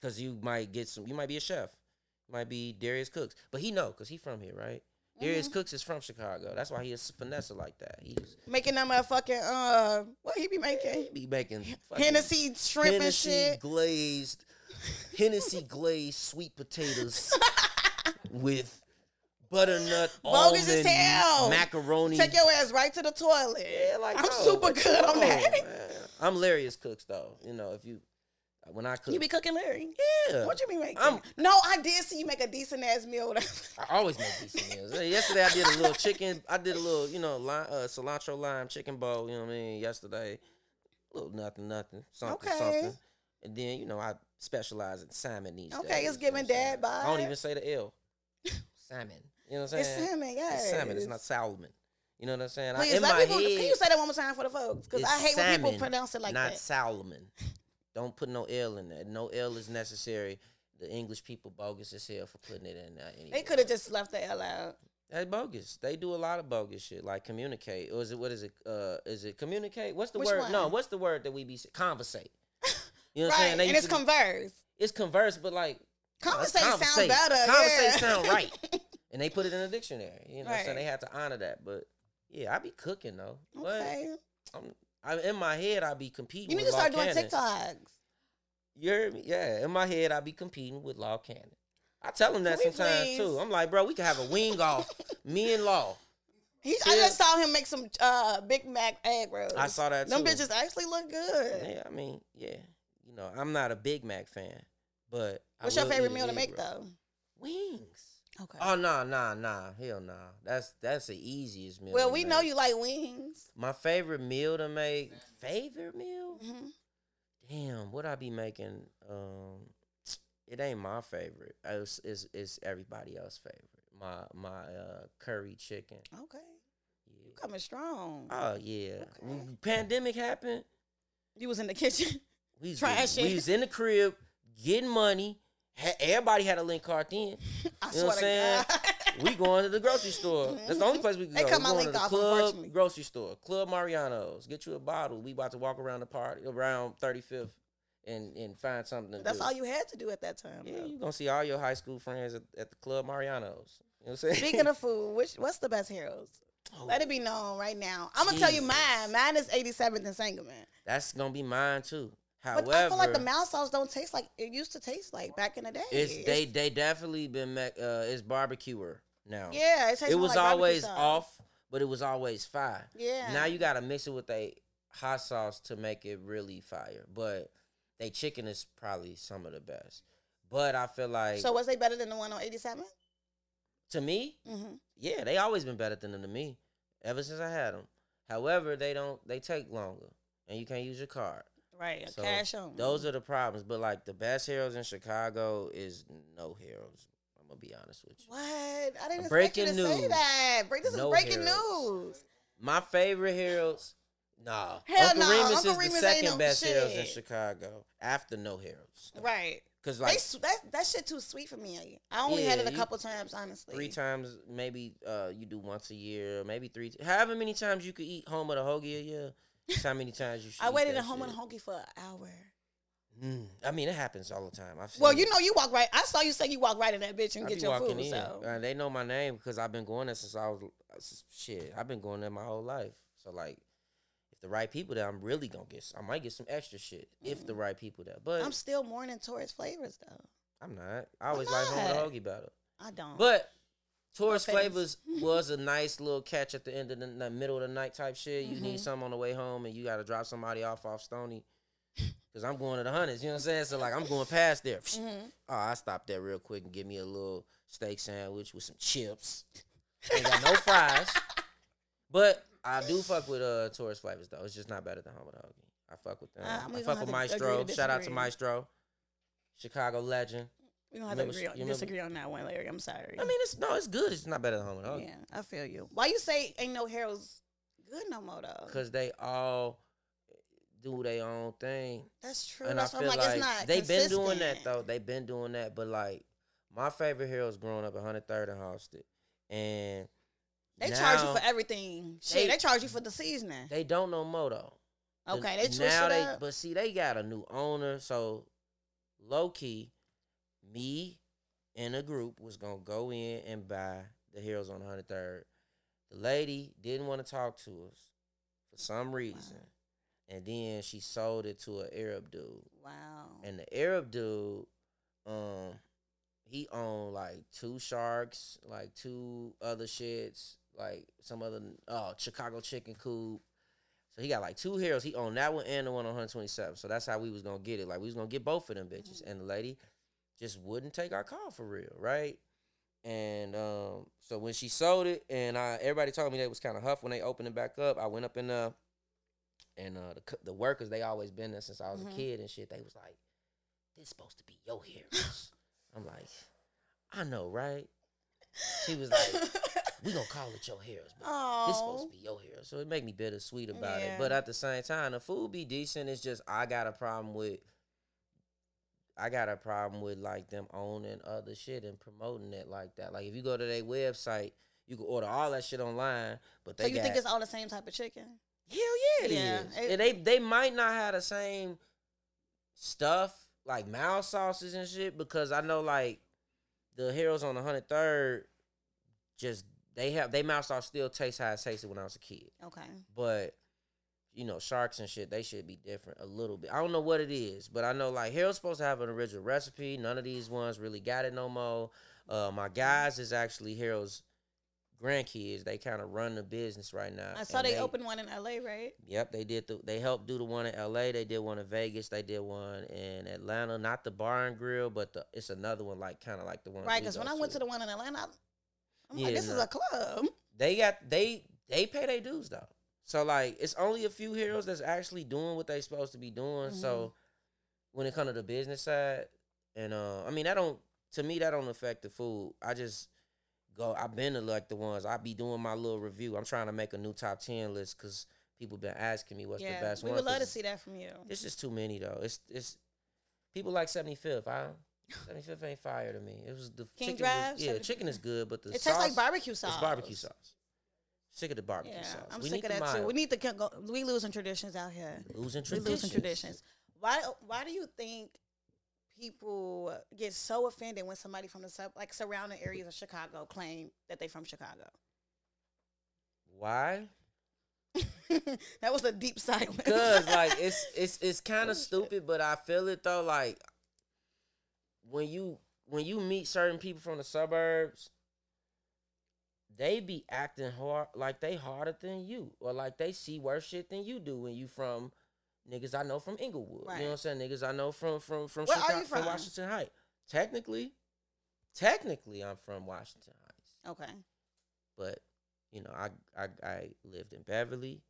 cause you might get some. You might be a chef. You might be Darius Cooks, but he know cause he from here, right? Darius Mm-hmm. Cooks is from Chicago. That's why he is finesse like that. He's making that motherfucking uh, what he be making? he be making Hennessy shrimp Hennessy and shit. glazed, Hennessy glazed sweet potatoes with butternut Bogus as almond hell. macaroni. Take your ass right to the toilet. yeah, like I'm super good on that. man. I'm Larius Cooks though. You know, if you when I cook, You be cooking Larry. yeah, What you be making? I'm- no, I did see you make a decent ass meal. I always make decent meals. Yesterday I did a little chicken. I did a little, you know, lime, uh, cilantro lime chicken bowl. You know what I mean? Yesterday, a little nothing, nothing, something, Okay. something. And then you know I specialize in salmon these Okay, days. it's you know giving dad I don't even say the L. salmon. You know what I'm saying? It's salmon, yeah. It's salmon. It's not salmon. You know what I'm saying? I, Please, in my people, head, can you say that one more time for the folks? Because I hate when people pronounce it like that. not that. Salomon. Don't put no L in there. No L is necessary. The English people bogus as hell for putting it in there. Anyway. They could have just left the L out. That's bogus. They do a lot of bogus shit, like communicate. Or is it what is it? Uh, is it communicate? What's the Which word? No, what's the word that we be conversate? You know what I'm saying? They and it's to- converse. it's converse, but like let's Conversate sound better. Conversate yeah. sound right. and they put it in the dictionary. You know, what I'm saying they had to honor that. But yeah, I be cooking though. okay. But I'm, I, in my head, I be competing. You need with to start Law doing Cannon. TikToks. You heard me? Yeah. In my head, I be competing with Law Cannon. I tell him that sometimes please? too. I'm like, bro, we can have a wing off, me and Law. He, I just saw him make some uh, Big Mac egg rolls. I saw that Them bitches actually look good. Yeah, I mean, yeah. You know, I'm not a Big Mac fan, but What's your favorite meal to make roll. though? Wings. Okay. Oh no, nah, nah, hell nah. That's that's the easiest meal. well, we make. know you like wings. My favorite meal to make. Favorite meal? hmm Damn, what I be making? Um, it ain't my favorite. It's it's, it's everybody else's favorite. My my uh curry chicken. Okay. Yeah. You coming strong. Oh yeah. Okay. Pandemic happened. You was in the kitchen. We was, Trash we was in the crib getting money. Ha- everybody had a link card then. I You know what I'm saying? God. We going to the grocery store. That's the only place we can They go. cut We my going link to the off, club, grocery store, Club Mariano's. Get you a bottle. We about to walk around the party around 35th and and find something That's do. all you had to do at that time. Yeah, you gonna see all your high school friends at, at the Club Mariano's. You know what I'm saying? Speaking of food, which what's the best Harold's? Oh. Let it be known right now. I'm gonna tell you mine. Mine is 87th and Sangamon. that's gonna be mine too. But However, I feel like the mild sauce don't taste like it used to taste like back in the day. it's they they definitely been uh it's barbecuer now. yeah, it tastes it was like always off, but it was always fire. Yeah. Now you gotta mix it with a hot sauce to make it really fire. But they chicken is probably some of the best. But I feel like So was they better than the one on 87? to me, Mm-hmm. yeah, they always been better than them to me. Ever since I had them. However, they don't they take longer, and you can't use your card. Right, So cash on. Those are the problems. But like the best Harold's in Chicago is no Harold's. I'm gonna be honest with you. what? I didn't Breaking expect you to say news. that. Break, this No is breaking Harold's. news. My favorite Harold's, nah. Hell Uncle nah, Remus Uncle is Remus the second no best Harold's in. Chicago after no Harold's. Right. Cause like s- that that shit too sweet for me. I only had it a you- couple times, honestly. three times, maybe uh, you do once a year, maybe three. However many times you could eat home of the hoagie a year. That's how many times you should. I waited at home and hoagie for an hour. Mm, I mean, it happens all the time. I've seen Well, you know, you walk right. I saw you say you walk right in that bitch and I get your food. in. So Uh, they know my name because I've been going there since I was shit. I've been going there my whole life. So like, if the right people there, I'm really gonna get. I might get some extra shit if the right people there. But I'm still mourning Taurus Flavors though. I'm not. I always like home not? with the hoagie better. I don't. But Taurus No. Flavors was a nice little catch at the end of the, the middle of the night type shit. You Mm-hmm. need some on the way home and you got to drop somebody off off Stony. Cause I'm going to the hundreds, you know what I'm saying? So like I'm going past there. Mhm. Oh, I stopped there real quick and give me a little steak sandwich with some chips. Ain't got no fries. But I do fuck with uh Taurus Flavors though. It's just not better than home with hoagie. I fuck with them. Uh, I fuck with Maestro. Shout out to. Maestro. Chicago legend. We don't have to agree on, disagree on that one, Larry. I'm sorry. I mean, it's no, it's good. It's not better than home with hoagie. yeah, I feel you. Why you say ain't no Harold's good no more though? Cause they all do their own thing. That's true. and That's I feel I'm like, like it's not. they've been doing that though. They've been doing that, but like my favorite Harold's growing up at 103rd and Halsted, and They charge you for everything. Shit, they- they, charge you for the seasoning. They don't know mo though. The- okay, they twist now it they, up. but see, they got a new owner, so low key, me and a group was gonna go in and buy the Harold's on 103rd. The lady didn't want to talk to us for some reason, and then she sold it to an Arab dude. wow. And the Arab dude, um, he owned like two sharks, like two other shits, like some other oh Chicago chicken coop. So he got like two Harold's. He owned that one and the one on 127. So that's how we was gonna get it. Like we was gonna get both of them bitches. And the lady just wouldn't take our call for real, right? And um, so when she sold it, and I everybody told me that it was kind of huff when they opened it back up. I went up in the and uh, the the workers they always been there since I was Mhm. a kid and shit. They was like, "This supposed to be your Harold's." I'm like, "I know, right?" She was like, "We gonna call it your Harold's, but this supposed to be your Harold's." So it make me bittersweet about Yeah. it. But at the same time, the food be decent. It's just I got a problem with I got a problem with like them owning other shit and promoting it like that. Like if you go to their website, you can order all that shit online, but they So you got think it's all the same type of chicken? hell yeah, it Yeah, is. it- and they they might not have the same stuff like mild sauces and shit because I know like the Harold's on the hundred third just they have they mild sauce still tastes how it tasted when I was a kid, Okay. but you know sharks and shit they should be different a little bit. I don't know what it is, but I know like Harold's supposed to have an original recipe. None of these ones really got it no more. Uh, my guys is actually Harold's grandkids. They kind of run the business right now. I saw and they, opened one in LA, right? Yep, they did. The, they helped do the one in L.A. They did one in Vegas. They did one in Atlanta. Not the bar and grill, but the, it's another one like kind of like the one. Right, because when I went to the one in Atlanta, I'm Yeah, like, this is a club. they got they they pay their dues though. So like it's only a few Harold's that's actually doing what they're supposed to be doing. Mm-hmm. So when it comes to the business side, and uh, I mean that don't to me that don't affect the food. I just go. I've been to like the ones I be doing my little review. I'm trying to make a new top ten list because people been asking me what's yeah, the best we one. We would love to see that from you. It's just too many though. It's it's people like 75th. I 75th ain't fire to me. It was the King chicken Drive, was, yeah, 75th. chicken is good, but the It sauce, tastes like barbecue sauce. It's barbecue sauce. Sick of the barbecue Yeah, sauce. I'm we sick need of that too. We need to go. We losing traditions out here. losing We traditions. losing traditions. Why? Why do you think people get so offended when somebody from the sub, like surrounding areas of Chicago, claim that they from Chicago? Why? that was a deep silence. Cause like it's it's it's kind of oh, stupid, but I feel it though. Like when you when you meet certain people from the suburbs, they be acting hard like they harder than you, or like they see worse shit than you do when you from niggas I know from Englewood. You know what I'm saying? Niggas I know from from from Where Chicago, you from? Washington Heights. Technically, technically I'm from Washington Heights, okay. but you know I I I lived in Beverly.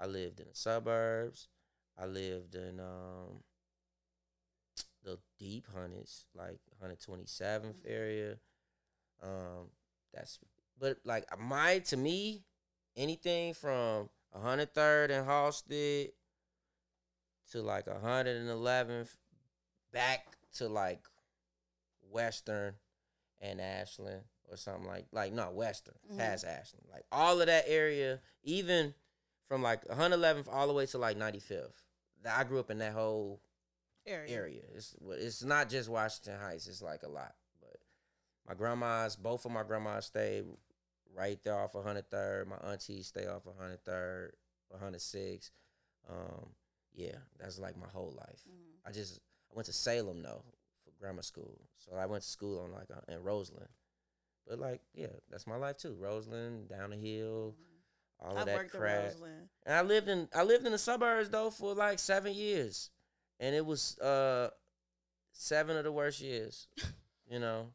I lived in the suburbs. I lived in um the deep hundreds, like 127th area. Um, that's but like my to me, anything from 103rd and Halsted to like 111th, back to like Western and Ashland or something like like no Western Mhm. past Ashland, like all of that area, even from like 111th all the way to like 95th. That- I grew up in that whole Area. area. It's it's not just Washington Heights. It's like a lot. But my grandma's, both of my grandmas stayed right there off 103rd. My auntie stay off 103rd, 106. Um, yeah, that's like my whole life. Mhm. I just I went to Salem though for grammar school, so I went to school on like uh, in Roseland. But like, yeah, that's my life too. Roseland, down the hill, all of I've that crap. And I lived in I lived in the suburbs though for like seven years, and it was uh seven of the worst years, you know,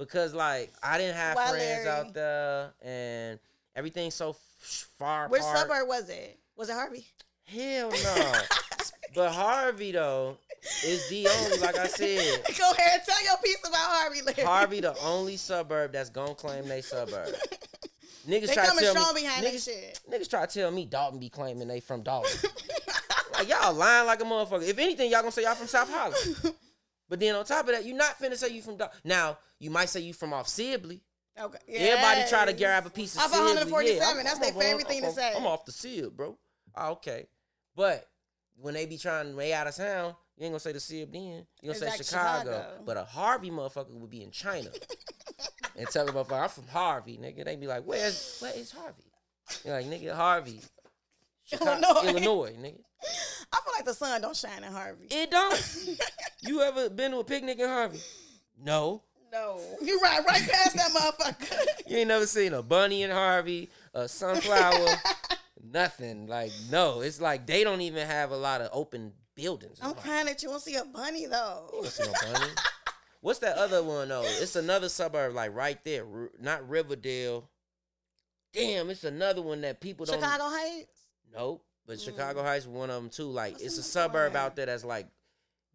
because like I didn't have friends Larry? out there, and everything's so f- far Which apart. suburb was it? Was it Harvey? Hell no. but Harvey though is the only like I said. Go ahead, and tell your piece about Harvey. Larry. Harvey, the only suburb that's gonna claim they suburb. Niggas They try to tell strong me, behind niggas, shit. niggas try to tell me Dolton be claiming they from Dolton. like y'all lying like a motherfucker. If anything, y'all gonna say y'all from South Holland. But then on top of that, you're not finna say you from. Now you might say you from off Sibley. Okay. Everybody try to grab a piece of Off Sibley. 147, Yeah, I'm- that's their favorite thing to say. I'm off the Sib, bro. Ah, okay, but when they be trying to way out of town, you ain't gonna say the Sib then. You gonna say Chicago. Chicago. But a Harvey motherfucker would be in China and tell them motherfucker I'm from Harvey, nigga. They be like, where's where is Harvey? You're like, nigga, Harvey. Chicago, Illinois. Illinois, nigga. I feel like the sun don't shine in Harvey. It don't. you ever been to a picnic in Harvey? No. no, you ride right past that motherfucker. You ain't never seen a bunny in Harvey, a sunflower, nothing. Like, no. It's like they don't even have a lot of open buildings. I'm crying that you won't see a bunny though. You don't see no bunny. What's that other one though? It's another suburb like right there, R- not Riverdale. Damn, it's another one that people don't. Chicago Heights. Nope. But Chicago Heights one of them too. Like What's it's a suburb out there that's like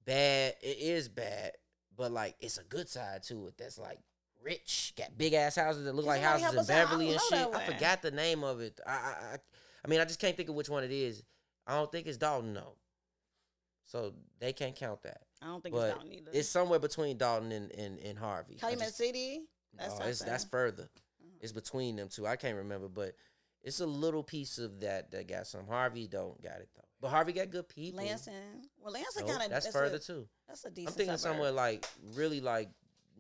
bad. It is bad, but like it's a good side to it. That's like rich, got big ass houses that look Can like houses in us out? I Beverly and shit. I forgot the name of it. I, I I mean I just can't think of which one it is. I don't think it's Dolton though. So they can't count that. I don't think it's Dolton either. it's somewhere between Dolton and and, and Harvey. Calumet just- City. That's it's, that's further. Mm-hmm. It's between them two. I can't remember, but it's a little piece of that that got some. Harvey don't got it though. But Harvey got good people. Lansing. Well, Lansing Nope, kind of that's, a, further too. That's a I'm thinking suburb. somewhere like really like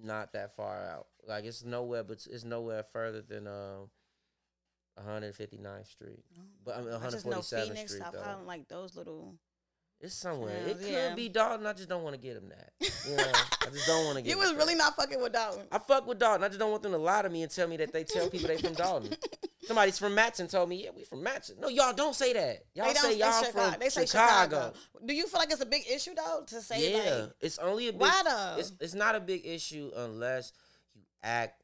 not that far out. Like it's nowhere, but it's nowhere further than um 159th Street. But I mean I just know 147th Phoenix, Street South though. Island, like those little. It's somewhere. Yeah, it could yeah. be Dolton. I just don't want to get him that. You know, I just don't want to get. You was that. really not fucking with Dolton. I fuck with Dolton. I just don't want them to lie to me and tell me that they tell people they from Dolton. Somebody's from Matteson told me, yeah, we from Matteson. No, y'all don't say that. Y'all They say y'all Chicago. from They say Chicago. Chicago. Do you feel like it's a big issue though to say Yeah, like it's only a big. why though? It's it's not a big issue unless you act.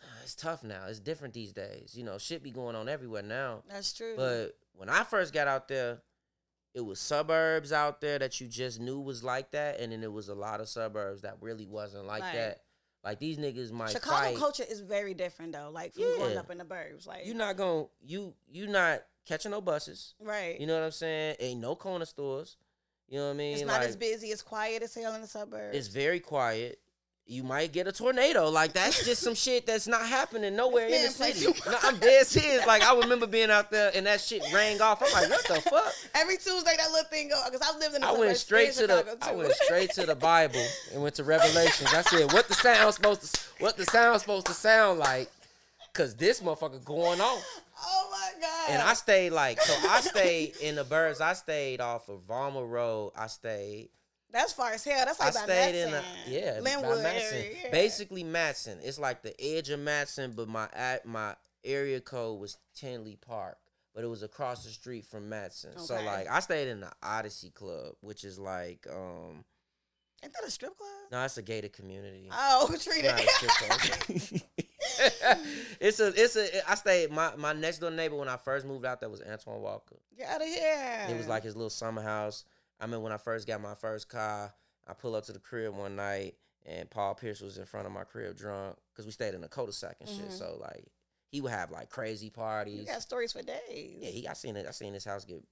It's tough now. It's different these days. You know, shit be going on everywhere now. That's true. But when I first got out there, it was suburbs out there that you just knew was like that, and then it was a lot of suburbs that really wasn't like Right. that. Like these niggas might Chicago fight. culture is very different though. Like from growing Yeah. up in the burbs, like you're not gonna you you not catching no buses. right. You know what I'm saying? Ain't no corner stores. You know what I mean? it's not like, as busy. It's quiet as hell in the suburbs. It's very quiet. You might get a tornado. Like that's just some shit that's not happening nowhere in the city. No, I'm dead serious. Like I remember being out there and that shit rang off. I'm like, what the fuck? Every Tuesday that little thing go because I've lived in the I went straight in to the Chicago, I went straight to the Bible and went to Revelations. I said, what the sound supposed to what the sound supposed to sound like? Cause this motherfucker going off. oh my god. And I stayed like so I stayed in the birds. I stayed off of Vollmer Road. I stayed that's far as hell. That's I like by stayed in Matteson, a yeah, by Lynwood Matteson. area. yeah. Basically Matteson. It's like the edge of Matteson, but my at my area code was Tinley Park. But it was across the street from Matteson. So like I stayed in the Odyssey Club, which is like um Ain't that a strip club? no, it's a gated community. Oh, treat a it. strip club. it's a it's a I stayed my my next door neighbor when I first moved out there was Antoine Walker. Get out of here. It was like his little summer house. I mean, when I first got my first car, I pull up to the crib one night, and Paul Pierce was in front of my crib drunk because we stayed in a cul-de-sac and shit. Mhm. So like, he would have like crazy parties. you got stories for days. Yeah, he. I seen it. I seen his house get.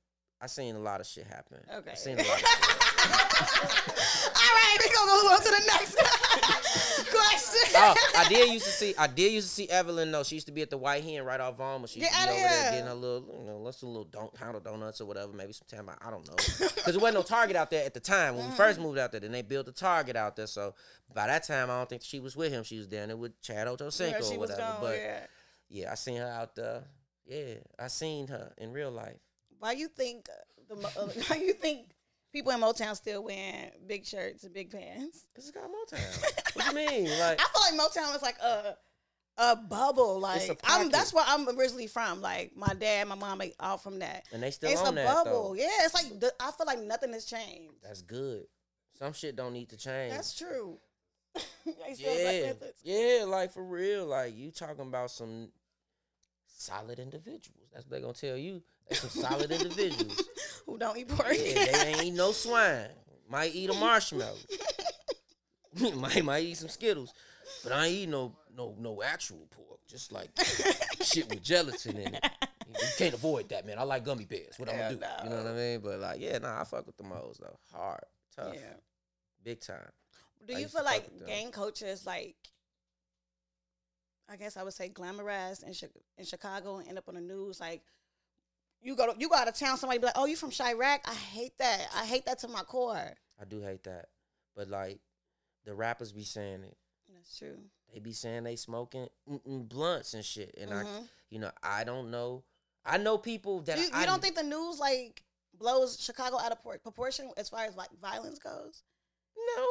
I seen a lot of shit happen. Okay. I seen a lot of shit. All right, we gonna move on to the next question. oh, I did used to see. I did used to see Evelyn though. She used to be at the White Hen right off Vaughn. She used Get to be over there getting her little, you know, let's do a little don't pound of donuts or whatever. Maybe some time. I don't know, because there wasn't no Target out there at the time when we first Mm-hmm. moved out there. Then they built a Target out there. So by that time, I don't think she was with him. She was down there with Chad Ochocinco Yeah, or whatever. gone. but yeah. yeah, I seen her out there. Yeah, I seen her in real life. Why you think uh, the uh, why you think people in Motown still wearing big shirts and big pants? Cause it's got Motown. what do you mean? Like I feel like Motown is like a a bubble. It's a Like I'm that's where I'm originally from. Like my dad, my mom, they all from that. and they still it's a that bubble. though. Yeah, it's like the, I feel like nothing has changed. That's good. Some shit don't need to change. That's true. They still Black Yeah, Panthers. yeah, like for real. Like you talking about some solid individuals. That's what they're gonna tell you. They some solid individuals. Who don't eat pork? Yeah, they ain't eat no swine. Might eat a marshmallow. might might eat some Skittles, but I ain't eat no no no actual pork. Just like shit with gelatin in it. You can't avoid that, man. I like gummy bears. What I'm gonna do? You know what I mean? But like, yeah, nah, I fuck with the moles though. Hard, tough, Yeah. big time. Do I you feel like with them. gang culture is like, I guess I would say glamorized in, in Chicago and end up on the news? Like, you go to, you go out of town, somebody be like, "Oh, you from Chiraq?" I hate that. I hate that to my core. I do hate that. But like the rappers be saying it. That's true. They be saying they smoking blunts and shit. And I Mhm. you know, I don't know. I know people that You, you I don't think the news like blows Chicago out of por- proportion as far as like violence goes? No.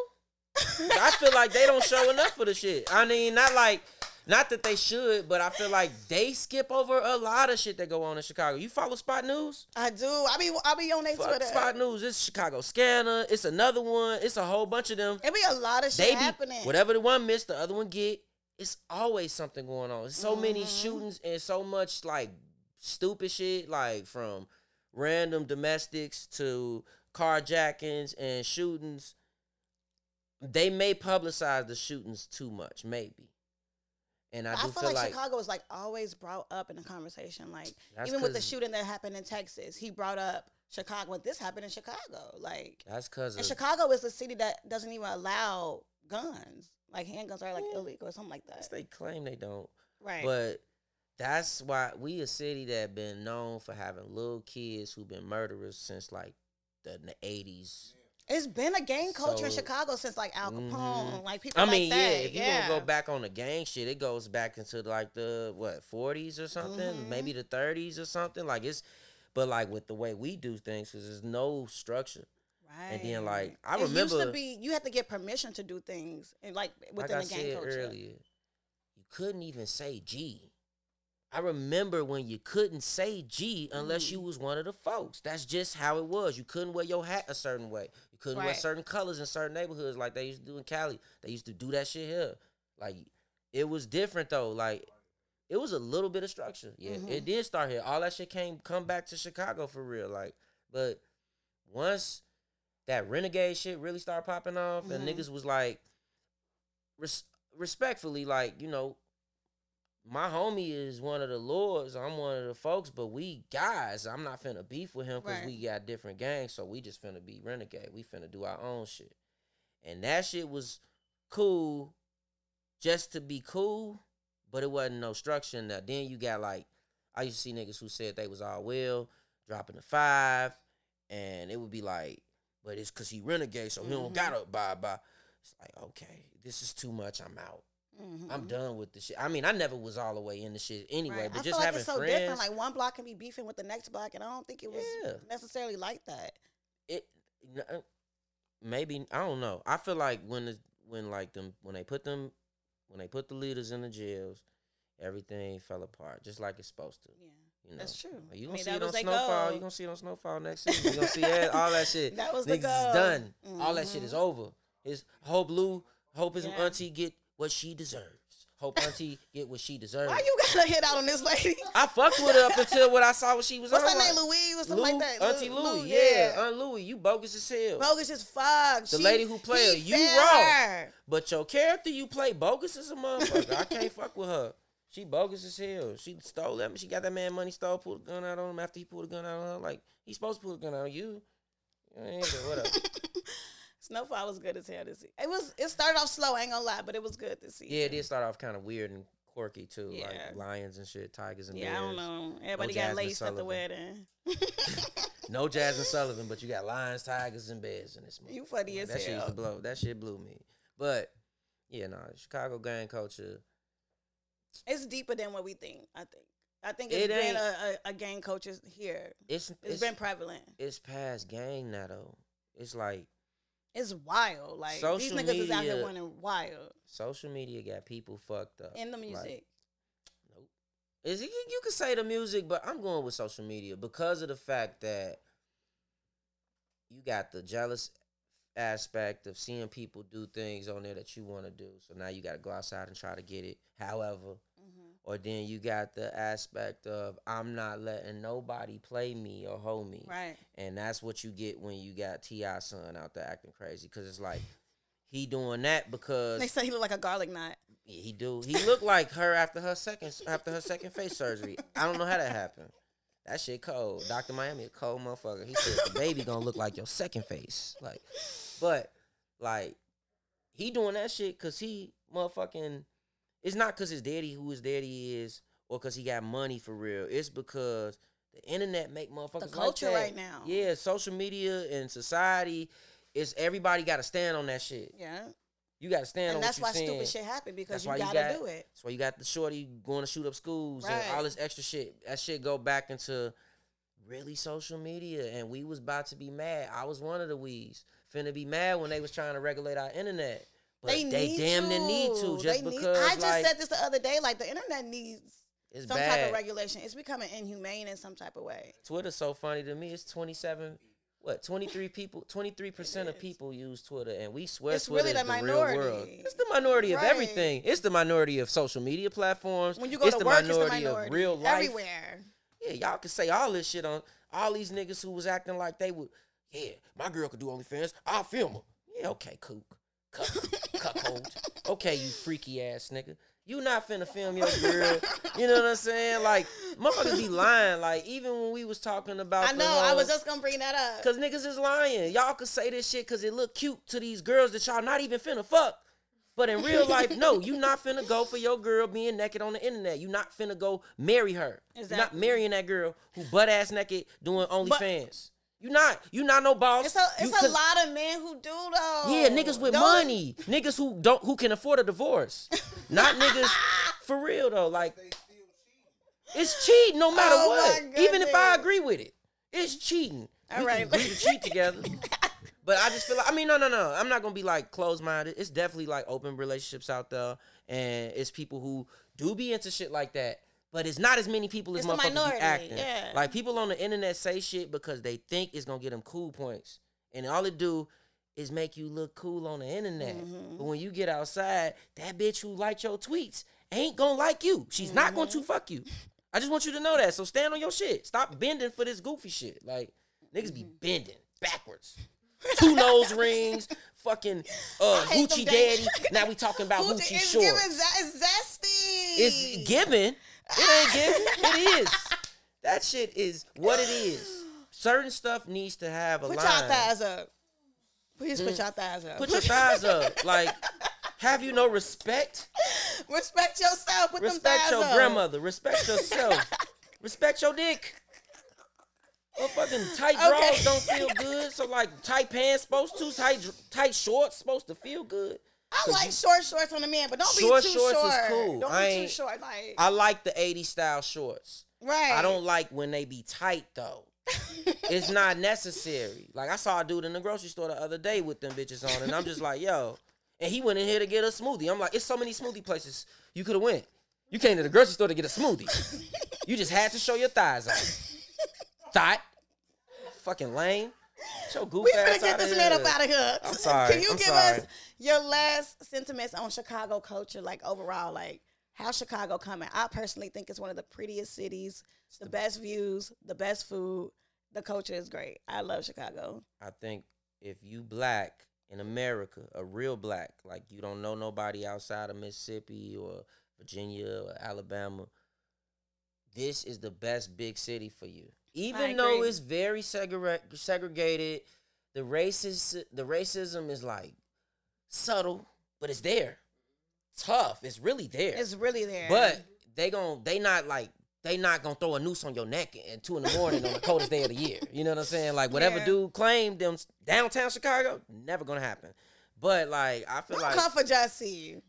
I feel like they don't show enough for the shit. I mean, not like not that they should, but I feel like they skip over a lot of shit that go on in Chicago. You follow Spot News? I do. I be I be on their Twitter. Spot News. It's Chicago Scanner. It's another one. It's a whole bunch of them. It be a lot of shit they be happening. whatever the one missed, the other one get. It's always something going on. It's so many Mhm. shootings and so much like stupid shit, like from random domestics to carjackings and shootings. They may publicize the shootings too much, maybe. And I I, do feel, like, Chicago is like always brought up in the conversation. Like even with the shooting that happened in Texas, he brought up Chicago. When this happened in Chicago, like, That's because and of Chicago is a city that doesn't even allow guns. Like handguns are like illegal or something like that. they claim they don't. Right. But that's why we a city that been known for having little kids who've been murderers since like the, the 80s. It's been a gang culture in Chicago since like Al Capone, Mhm. like people I like mean, that. yeah, if you yeah. gonna go back on the gang shit, it goes back into like the what 40s or something, Mhm. maybe the 30s or something. Like it's, but like with the way we do things, because there's no structure. Right. And then, like, I remember used to be you had to get permission to do things, and like within like the gang culture. earlier, you couldn't even say G. I remember when you couldn't say G unless Mm. you was one of the folks. That's just how it was. You couldn't wear your hat a certain way. You couldn't wear certain colors in certain neighborhoods like they used to do in Cali. They used to do that shit here. Like it was different though. Like it was a little bit of structure. Yeah, Mhm. it did start here. All that shit came come back to Chicago for real. Like, but once that renegade shit really started popping off, and Mhm. niggas was like, res- respectfully, like you know, my homie is one of the lords. I'm one of the folks, but we guys, I'm not finna beef with him because Right. we got different gangs, so we just finna be renegade. We finna do our own shit, and that shit was cool, just to be cool, but it wasn't no structure that. Then you got like, I used to see niggas who said they was all will dropping the five, and it would be like, but it's cause he renegade, so he don't Mhm. gotta abide by. It's like, okay, this is too much. I'm out. Mhm. I'm done with the shit. I mean, I never was all the way in the shit anyway, Right. but I just feel like having it's so friends, different. Like one block can be beefing with the next block, and I don't think it was Yeah. necessarily like that. it uh, maybe I don't know. I feel like when the, when like them when they put them when they put the leaders in the jails, everything fell apart just like it's supposed to. Yeah, You know, That's true. You gonna mean, see it on Snowfall. goal. You gonna see it on Snowfall next season. You gonna see all that shit. That was the Niggas is goal. done. All that shit is Mhm. over. His hope Lou, hope his Yeah. auntie get what she deserves. Hope auntie get what she deserves. Why you gotta hit out on this lady? I fucked with her up until what I saw what she was What's on. her like, name? Louise or something Lou, like that. Auntie Lou- Louie, Lou, yeah, Aunt Louie, you bogus as hell. bogus as fuck. The She- lady who played her, you wrong. her. But your character you play bogus as a motherfucker. I can't fuck with her. She bogus as hell. She stole that. She got that man money stole. Pulled a gun out on him after he pulled a gun out on her. Like he's supposed to pull a gun out on you. Yeah, but whatever. Snowfall was good as hell to see. It was. It started off slow. I ain't gonna lie, but it was good to see. yeah, it did start off kind of weird and quirky too, Yeah. like lions and shit, tigers and bears. Yeah, I don't know. Everybody got Jasmine laced at the wedding. No Jazmine Sullivan, but you got lions, tigers, and bears in this movie. You funny Like, as that shit used to blow. That shit blew me. But yeah, no, Chicago gang culture. It's deeper than what we think. I think. I think It it's been a, a, a gang culture here. It's It's it's been prevalent. it's past gang now though. It's like It's wild. Like these Social niggas is out here media- running wild social media got people fucked up. in the Like, music. nope. Is it, you could say the music, but I'm going with social media because of the fact that you got the jealous aspect of seeing people do things on there that you want to do. So now you got to go outside and try to get it. However. Or then you got the aspect of I'm not letting nobody play me or hold me. Right. And that's what you get when you got T.I. son out there acting crazy. Cause it's like he doing that because They say he look like a garlic knot. yeah, he do. He looked like her after her second after her second face surgery. I don't know how that happened. That shit cold. Doctor Miami a cold motherfucker. He said the baby gonna look like your second face. Like, but like he doing that shit cause he motherfucking. It's not cause his daddy who his daddy is or cause he got money for real. It's because the internet make motherfuckers like culture that. right now. Yeah, social media and society. is everybody got to stand on that shit. Yeah. You got to stand on And what that's why saying. stupid shit happen because you you gotta got- do it. That's why you got the shorty going to shoot up schools and all this extra shit. That shit go back into really social media, and we was about to be mad. I was one of the we's finna be mad when they was trying to regulate our internet, but they, need damn to. near need to just They need- because I just like said this the other day. Like the internet needs some bad. type of regulation. It's becoming inhumane in some type of way. Twitter's so funny to me. It's twenty seven. What twenty three people? Twenty three percent of people use Twitter, and we swear It's Twitter really is the the real world. minority. It's the minority of Right. everything. It's the minority of social media platforms. When you go it's to the work, minority it's the minority of real life. everywhere. Yeah, y'all can say all this shit on all these niggas who was acting like they would. Yeah, my girl could do OnlyFans. I'll film her. Yeah, okay, kook, cuckold. Okay, you freaky ass nigga. You not finna film your girl. you know what I'm saying? Like motherfuckers be lying. Like even when we was talking about, I know. I whole- was um, just gonna bring that up. Cause niggas is lying. Y'all could say this shit cause it look cute to these girls that y'all not even finna fuck. But in real life, no, you not finna go for your girl being naked on the internet. You not finna go marry her. You not Exactly. marrying that girl who butt ass naked doing OnlyFans. You not. You not no boss. It's a You it's a lot of men who do though. Yeah, niggas with Those- money. Niggas who don't who can afford a divorce. Not niggas for real though. Like it's cheating no matter Oh, what. Even if I agree with it. It's cheating. All we right. can to cheat together. But I just feel like I mean, no, no, no. I'm not gonna be like closed minded. It's definitely like open relationships out there, and it's people who do be into shit like that. But it's not as many people as It's motherfuckers be acting. yeah. Like people on the internet say shit because they think it's gonna get them cool points, and all it do is make you look cool on the internet. Mm-hmm. But when you get outside, that bitch who liked your tweets ain't gonna like you. She's not going Mm-hmm. to fuck you. I just want you to know that. So stand on your shit. Stop bending for this goofy shit. Like niggas be Mm-hmm. bending backwards. Two nose rings, fucking uh I hate them hoochie daddy. Now we talking about hoochie it's shorts. giving it's zesty. It's given. It ain't given. It is. That shit is what it is. Certain stuff needs to have a Put line. Put your thighs up. Please put your thighs up. Put your thighs up. Like, have you no respect? Respect yourself. Put them Respect your up. grandmother. Respect yourself. respect your dick. Motherfucking tight drawers Okay. don't feel good. So like tight pants supposed to, tight tight shorts supposed to feel good. I like short shorts on the man, but don't Short be too short. Short shorts is cool. Don't I be too short. Like I like the 80s style shorts. right. I don't like when they be tight though. it's not necessary. Like I saw a dude in the grocery store the other day with them bitches on, and I'm just like, yo. And he went in here to get a smoothie. I'm like, it's so many smoothie places you could have went. You came to the grocery store to get a smoothie. you just had to show your thighs out. Thought. Fucking lame. Your goof We finna get this man up out of here. I'm sorry. Can you I'm give sorry. us your last sentiments on Chicago culture, like overall, like how Chicago coming? I personally think it's one of the prettiest cities, the best views, the best food. The culture is great. I love Chicago. I think if you black in America, a real black, like you don't know nobody outside of Mississippi or Virginia or Alabama, this is the best big city for you. Even though it's very segre- segregated, the racist the racism is like subtle, but it's there. Tough. It's really there. It's really there. But they gon' they not like they not gonna throw a noose on your neck at two in the morning on the coldest day of the year. You know what I'm saying? Like whatever Yeah. dude claimed them downtown Chicago, never gonna happen. But like I feel don't like come for Jesse.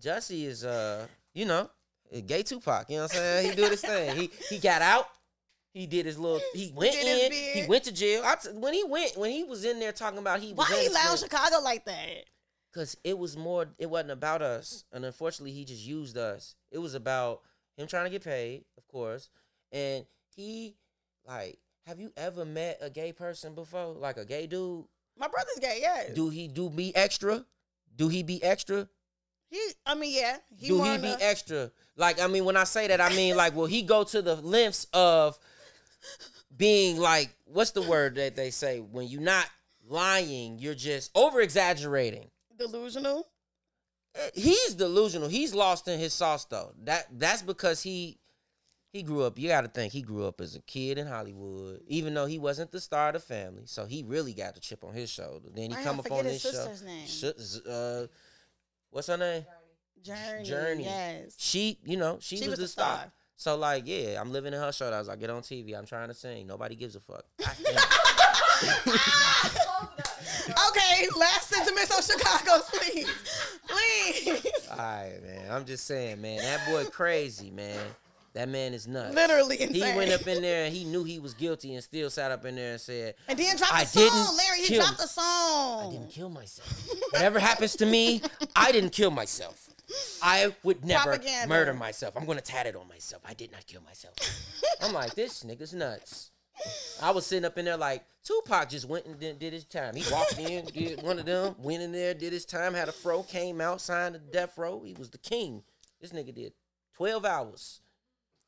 Jussie is uh, you know, gay Tupac, you know what I'm saying? He do his thing. He he got out. He did his little. He went in. He went to jail. I t- when he went, when he was in there talking about he was Why he loud Chicago like that? because it was more it wasn't about us and unfortunately he just used us it was about him trying to get paid of course and he like have you ever met a gay person before like a gay dude My brother's gay. Yeah. do he do be extra do he be extra He. I mean, yeah. He do he be extra like i mean when i say that i mean like will he go to the lengths of being like what's the word that they say when you're not lying you're just over exaggerating delusional. he's delusional. He's lost in his sauce though. That that's because he he grew up. You got to think he grew up as a kid in Hollywood, even though he wasn't the star of the family. So he really got the chip on his shoulder. Then he Why come up on his this show. sister's name? Sh- uh, what's her name? Journey. Journey. Yes. She, you know, she, She was, was the star. star. So like, yeah, I'm living in her shoulders. I get on TV. I'm trying to sing. Nobody gives a fuck. Okay, last sentiments on Chicago, please. Please. All right, man. I'm just saying, man. That boy crazy, man. That man is nuts. Literally insane. He went up in there and he knew he was guilty and still sat up in there and said, And then dropped I the song, didn't Larry. He kill- dropped the song. I didn't kill myself. Whatever happens to me, I didn't kill myself. I would never Propaganda. murder myself. I'm gonna tat it on myself. I did not kill myself. I'm like, this nigga's nuts. I was sitting up in there like Tupac just went and did, did his time. He walked in, did one of them, went in there, did his time, had a fro, came out, signed the death row. He was the king. This nigga did 12 hours.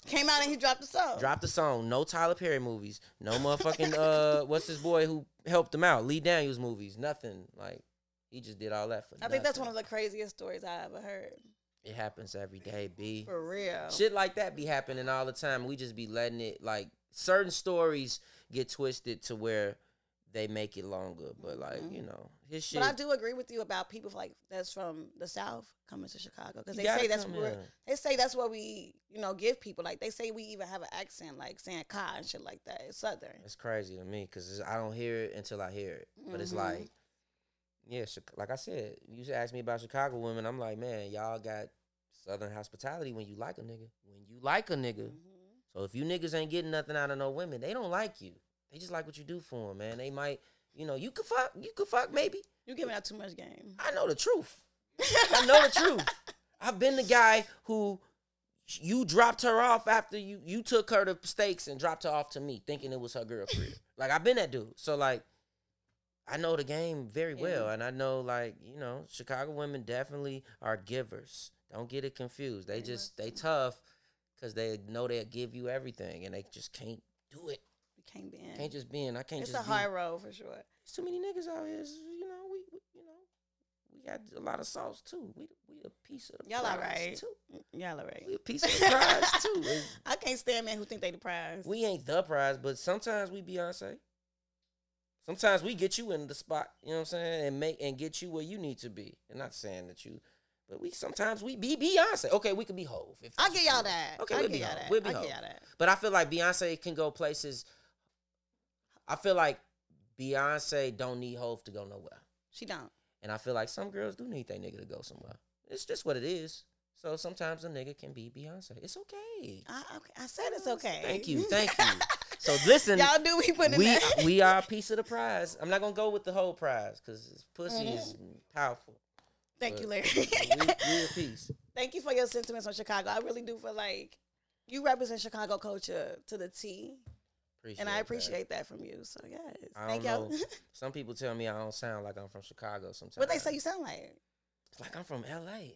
Came out and he dropped the song. Dropped the song. No Tyler Perry movies. No motherfucking uh what's this boy who helped him out? Lee Daniels movies. Nothing. Like He just did all that for. I think that's one of the craziest stories I ever heard. It happens every day, b. For real. Shit like that be happening all the time. We just be letting it like certain stories get twisted to where they make it longer. But like you know, his shit. Mm-hmm. But I do agree with you about people like that's from the South coming to Chicago because they say that's where here. they say that's what we you know give people like they say we even have an accent like saying "car" and shit like that. It's Southern. It's crazy to me because I don't hear it until I hear it. But it's Mhm. like, yeah, like I said, you should ask me about Chicago women. I'm like, man, y'all got Southern hospitality when you like a nigga. When you like a nigga. Mm-hmm. So if you niggas ain't getting nothing out of no women, they don't like you. They just like what you do for them, man. They might, you know, you could fuck, you could fuck maybe. You giving out too much game. I know the truth. I know the truth. I've been the guy who you dropped her off after you you took her to steaks and dropped her off to me, thinking it was her girlfriend. like I've been that dude. So like, I know the game very well, Yeah. and I know like you know Chicago women definitely are givers. Don't get it confused. They just they tough because they know they'll give you everything, and they just can't do it. Can't be in. Can't just be in. I can't it's just a high road for sure. There's too many niggas out here. You know, we, we you know, we got a lot of sauce too. We we a piece of the Y'all prize alright. too. Mm, y'all alright. We a piece of the prize too. I can't stand men who think they the prize. We ain't the prize, but sometimes we Beyonce. Sometimes we get you in the spot, you know what I'm saying, and make and get you where you need to be. And not saying that you, but we sometimes we be Beyonce. Okay, we could be Hov. I that's give what y'all that. Okay, I we'll be y'all Hov. that. We'll be I give Hov. y'all that. But I feel like Beyonce can go places. I feel like Beyonce don't need Hov to go nowhere. She don't. And I feel like some girls do need their nigga to go somewhere. It's just what it is. So sometimes a nigga can be Beyonce. It's okay. I, okay. I said it's okay. Thank you. Thank you. So listen, Y'all do we put in we that. we are a piece of the prize. I'm not gonna go with the whole prize because pussy mm-hmm. is powerful. Thank you, Larry. we, we a piece. Thank you for your sentiments on Chicago. I really do feel like you represent Chicago culture to the T, Appreciate and I appreciate that from you. So yes, thank y'all. Some people tell me I don't sound like I'm from Chicago. Sometimes what they say you sound like? It's like I'm from L.A.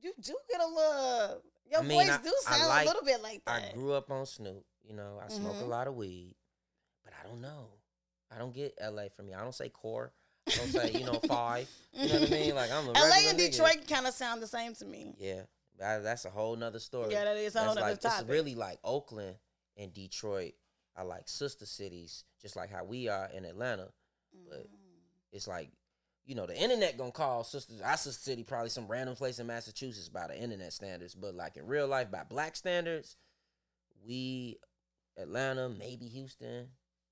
You do get a little. Your I mean, voice I- do sound like- a little bit like that. I grew up on Snoop. You know, I smoke a Mhm. lot of weed, but I don't know. I don't get L.A. from me. I don't say core. I don't say you know five. You know what I mean? Like I'm a LA and. Detroit kind of sound the same to me. Yeah, that, that's a whole nother story. Yeah, that is a That's whole nother like, topic. It's really like Oakland and Detroit are like sister cities, just like how we are in Atlanta. But mm. it's like, you know, the internet gonna call sisters our sister city probably some random place in Massachusetts by the internet standards, but like in real life by black standards, we Atlanta, maybe Houston.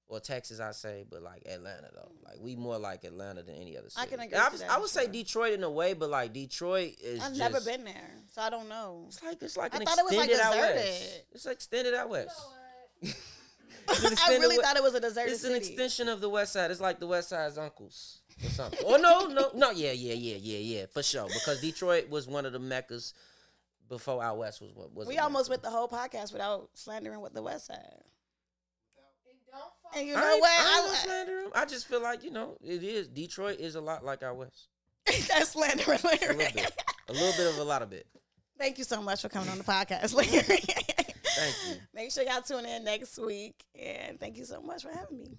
Or Texas, I say, but like Atlanta though, mm. like we more like Atlanta than any other city. I can agree I, was- that I would say. Detroit in a way, but like Detroit is. I've just, never been there, so I don't know. It's like it's like I an thought it was, like, extended out deserted. west. It's extended out west. It's an I really thought it was a deserted It's an city. extension of the West Side. It's like the West Side's uncles or something. oh no, no, no, yeah, yeah, yeah, yeah, yeah, for sure. Because Detroit was one of the meccas before out west was what was. we almost went the whole podcast without slandering with the West Side. And you know ain't- what? I, I, gonna. I just feel like you know it is. Detroit is a lot like our West. that's slandering. A little bit, a little bit of a lot of bit. Thank you so much for coming on the podcast, Larry. Thank you. Make sure y'all tune in next week, and thank you so much for having me.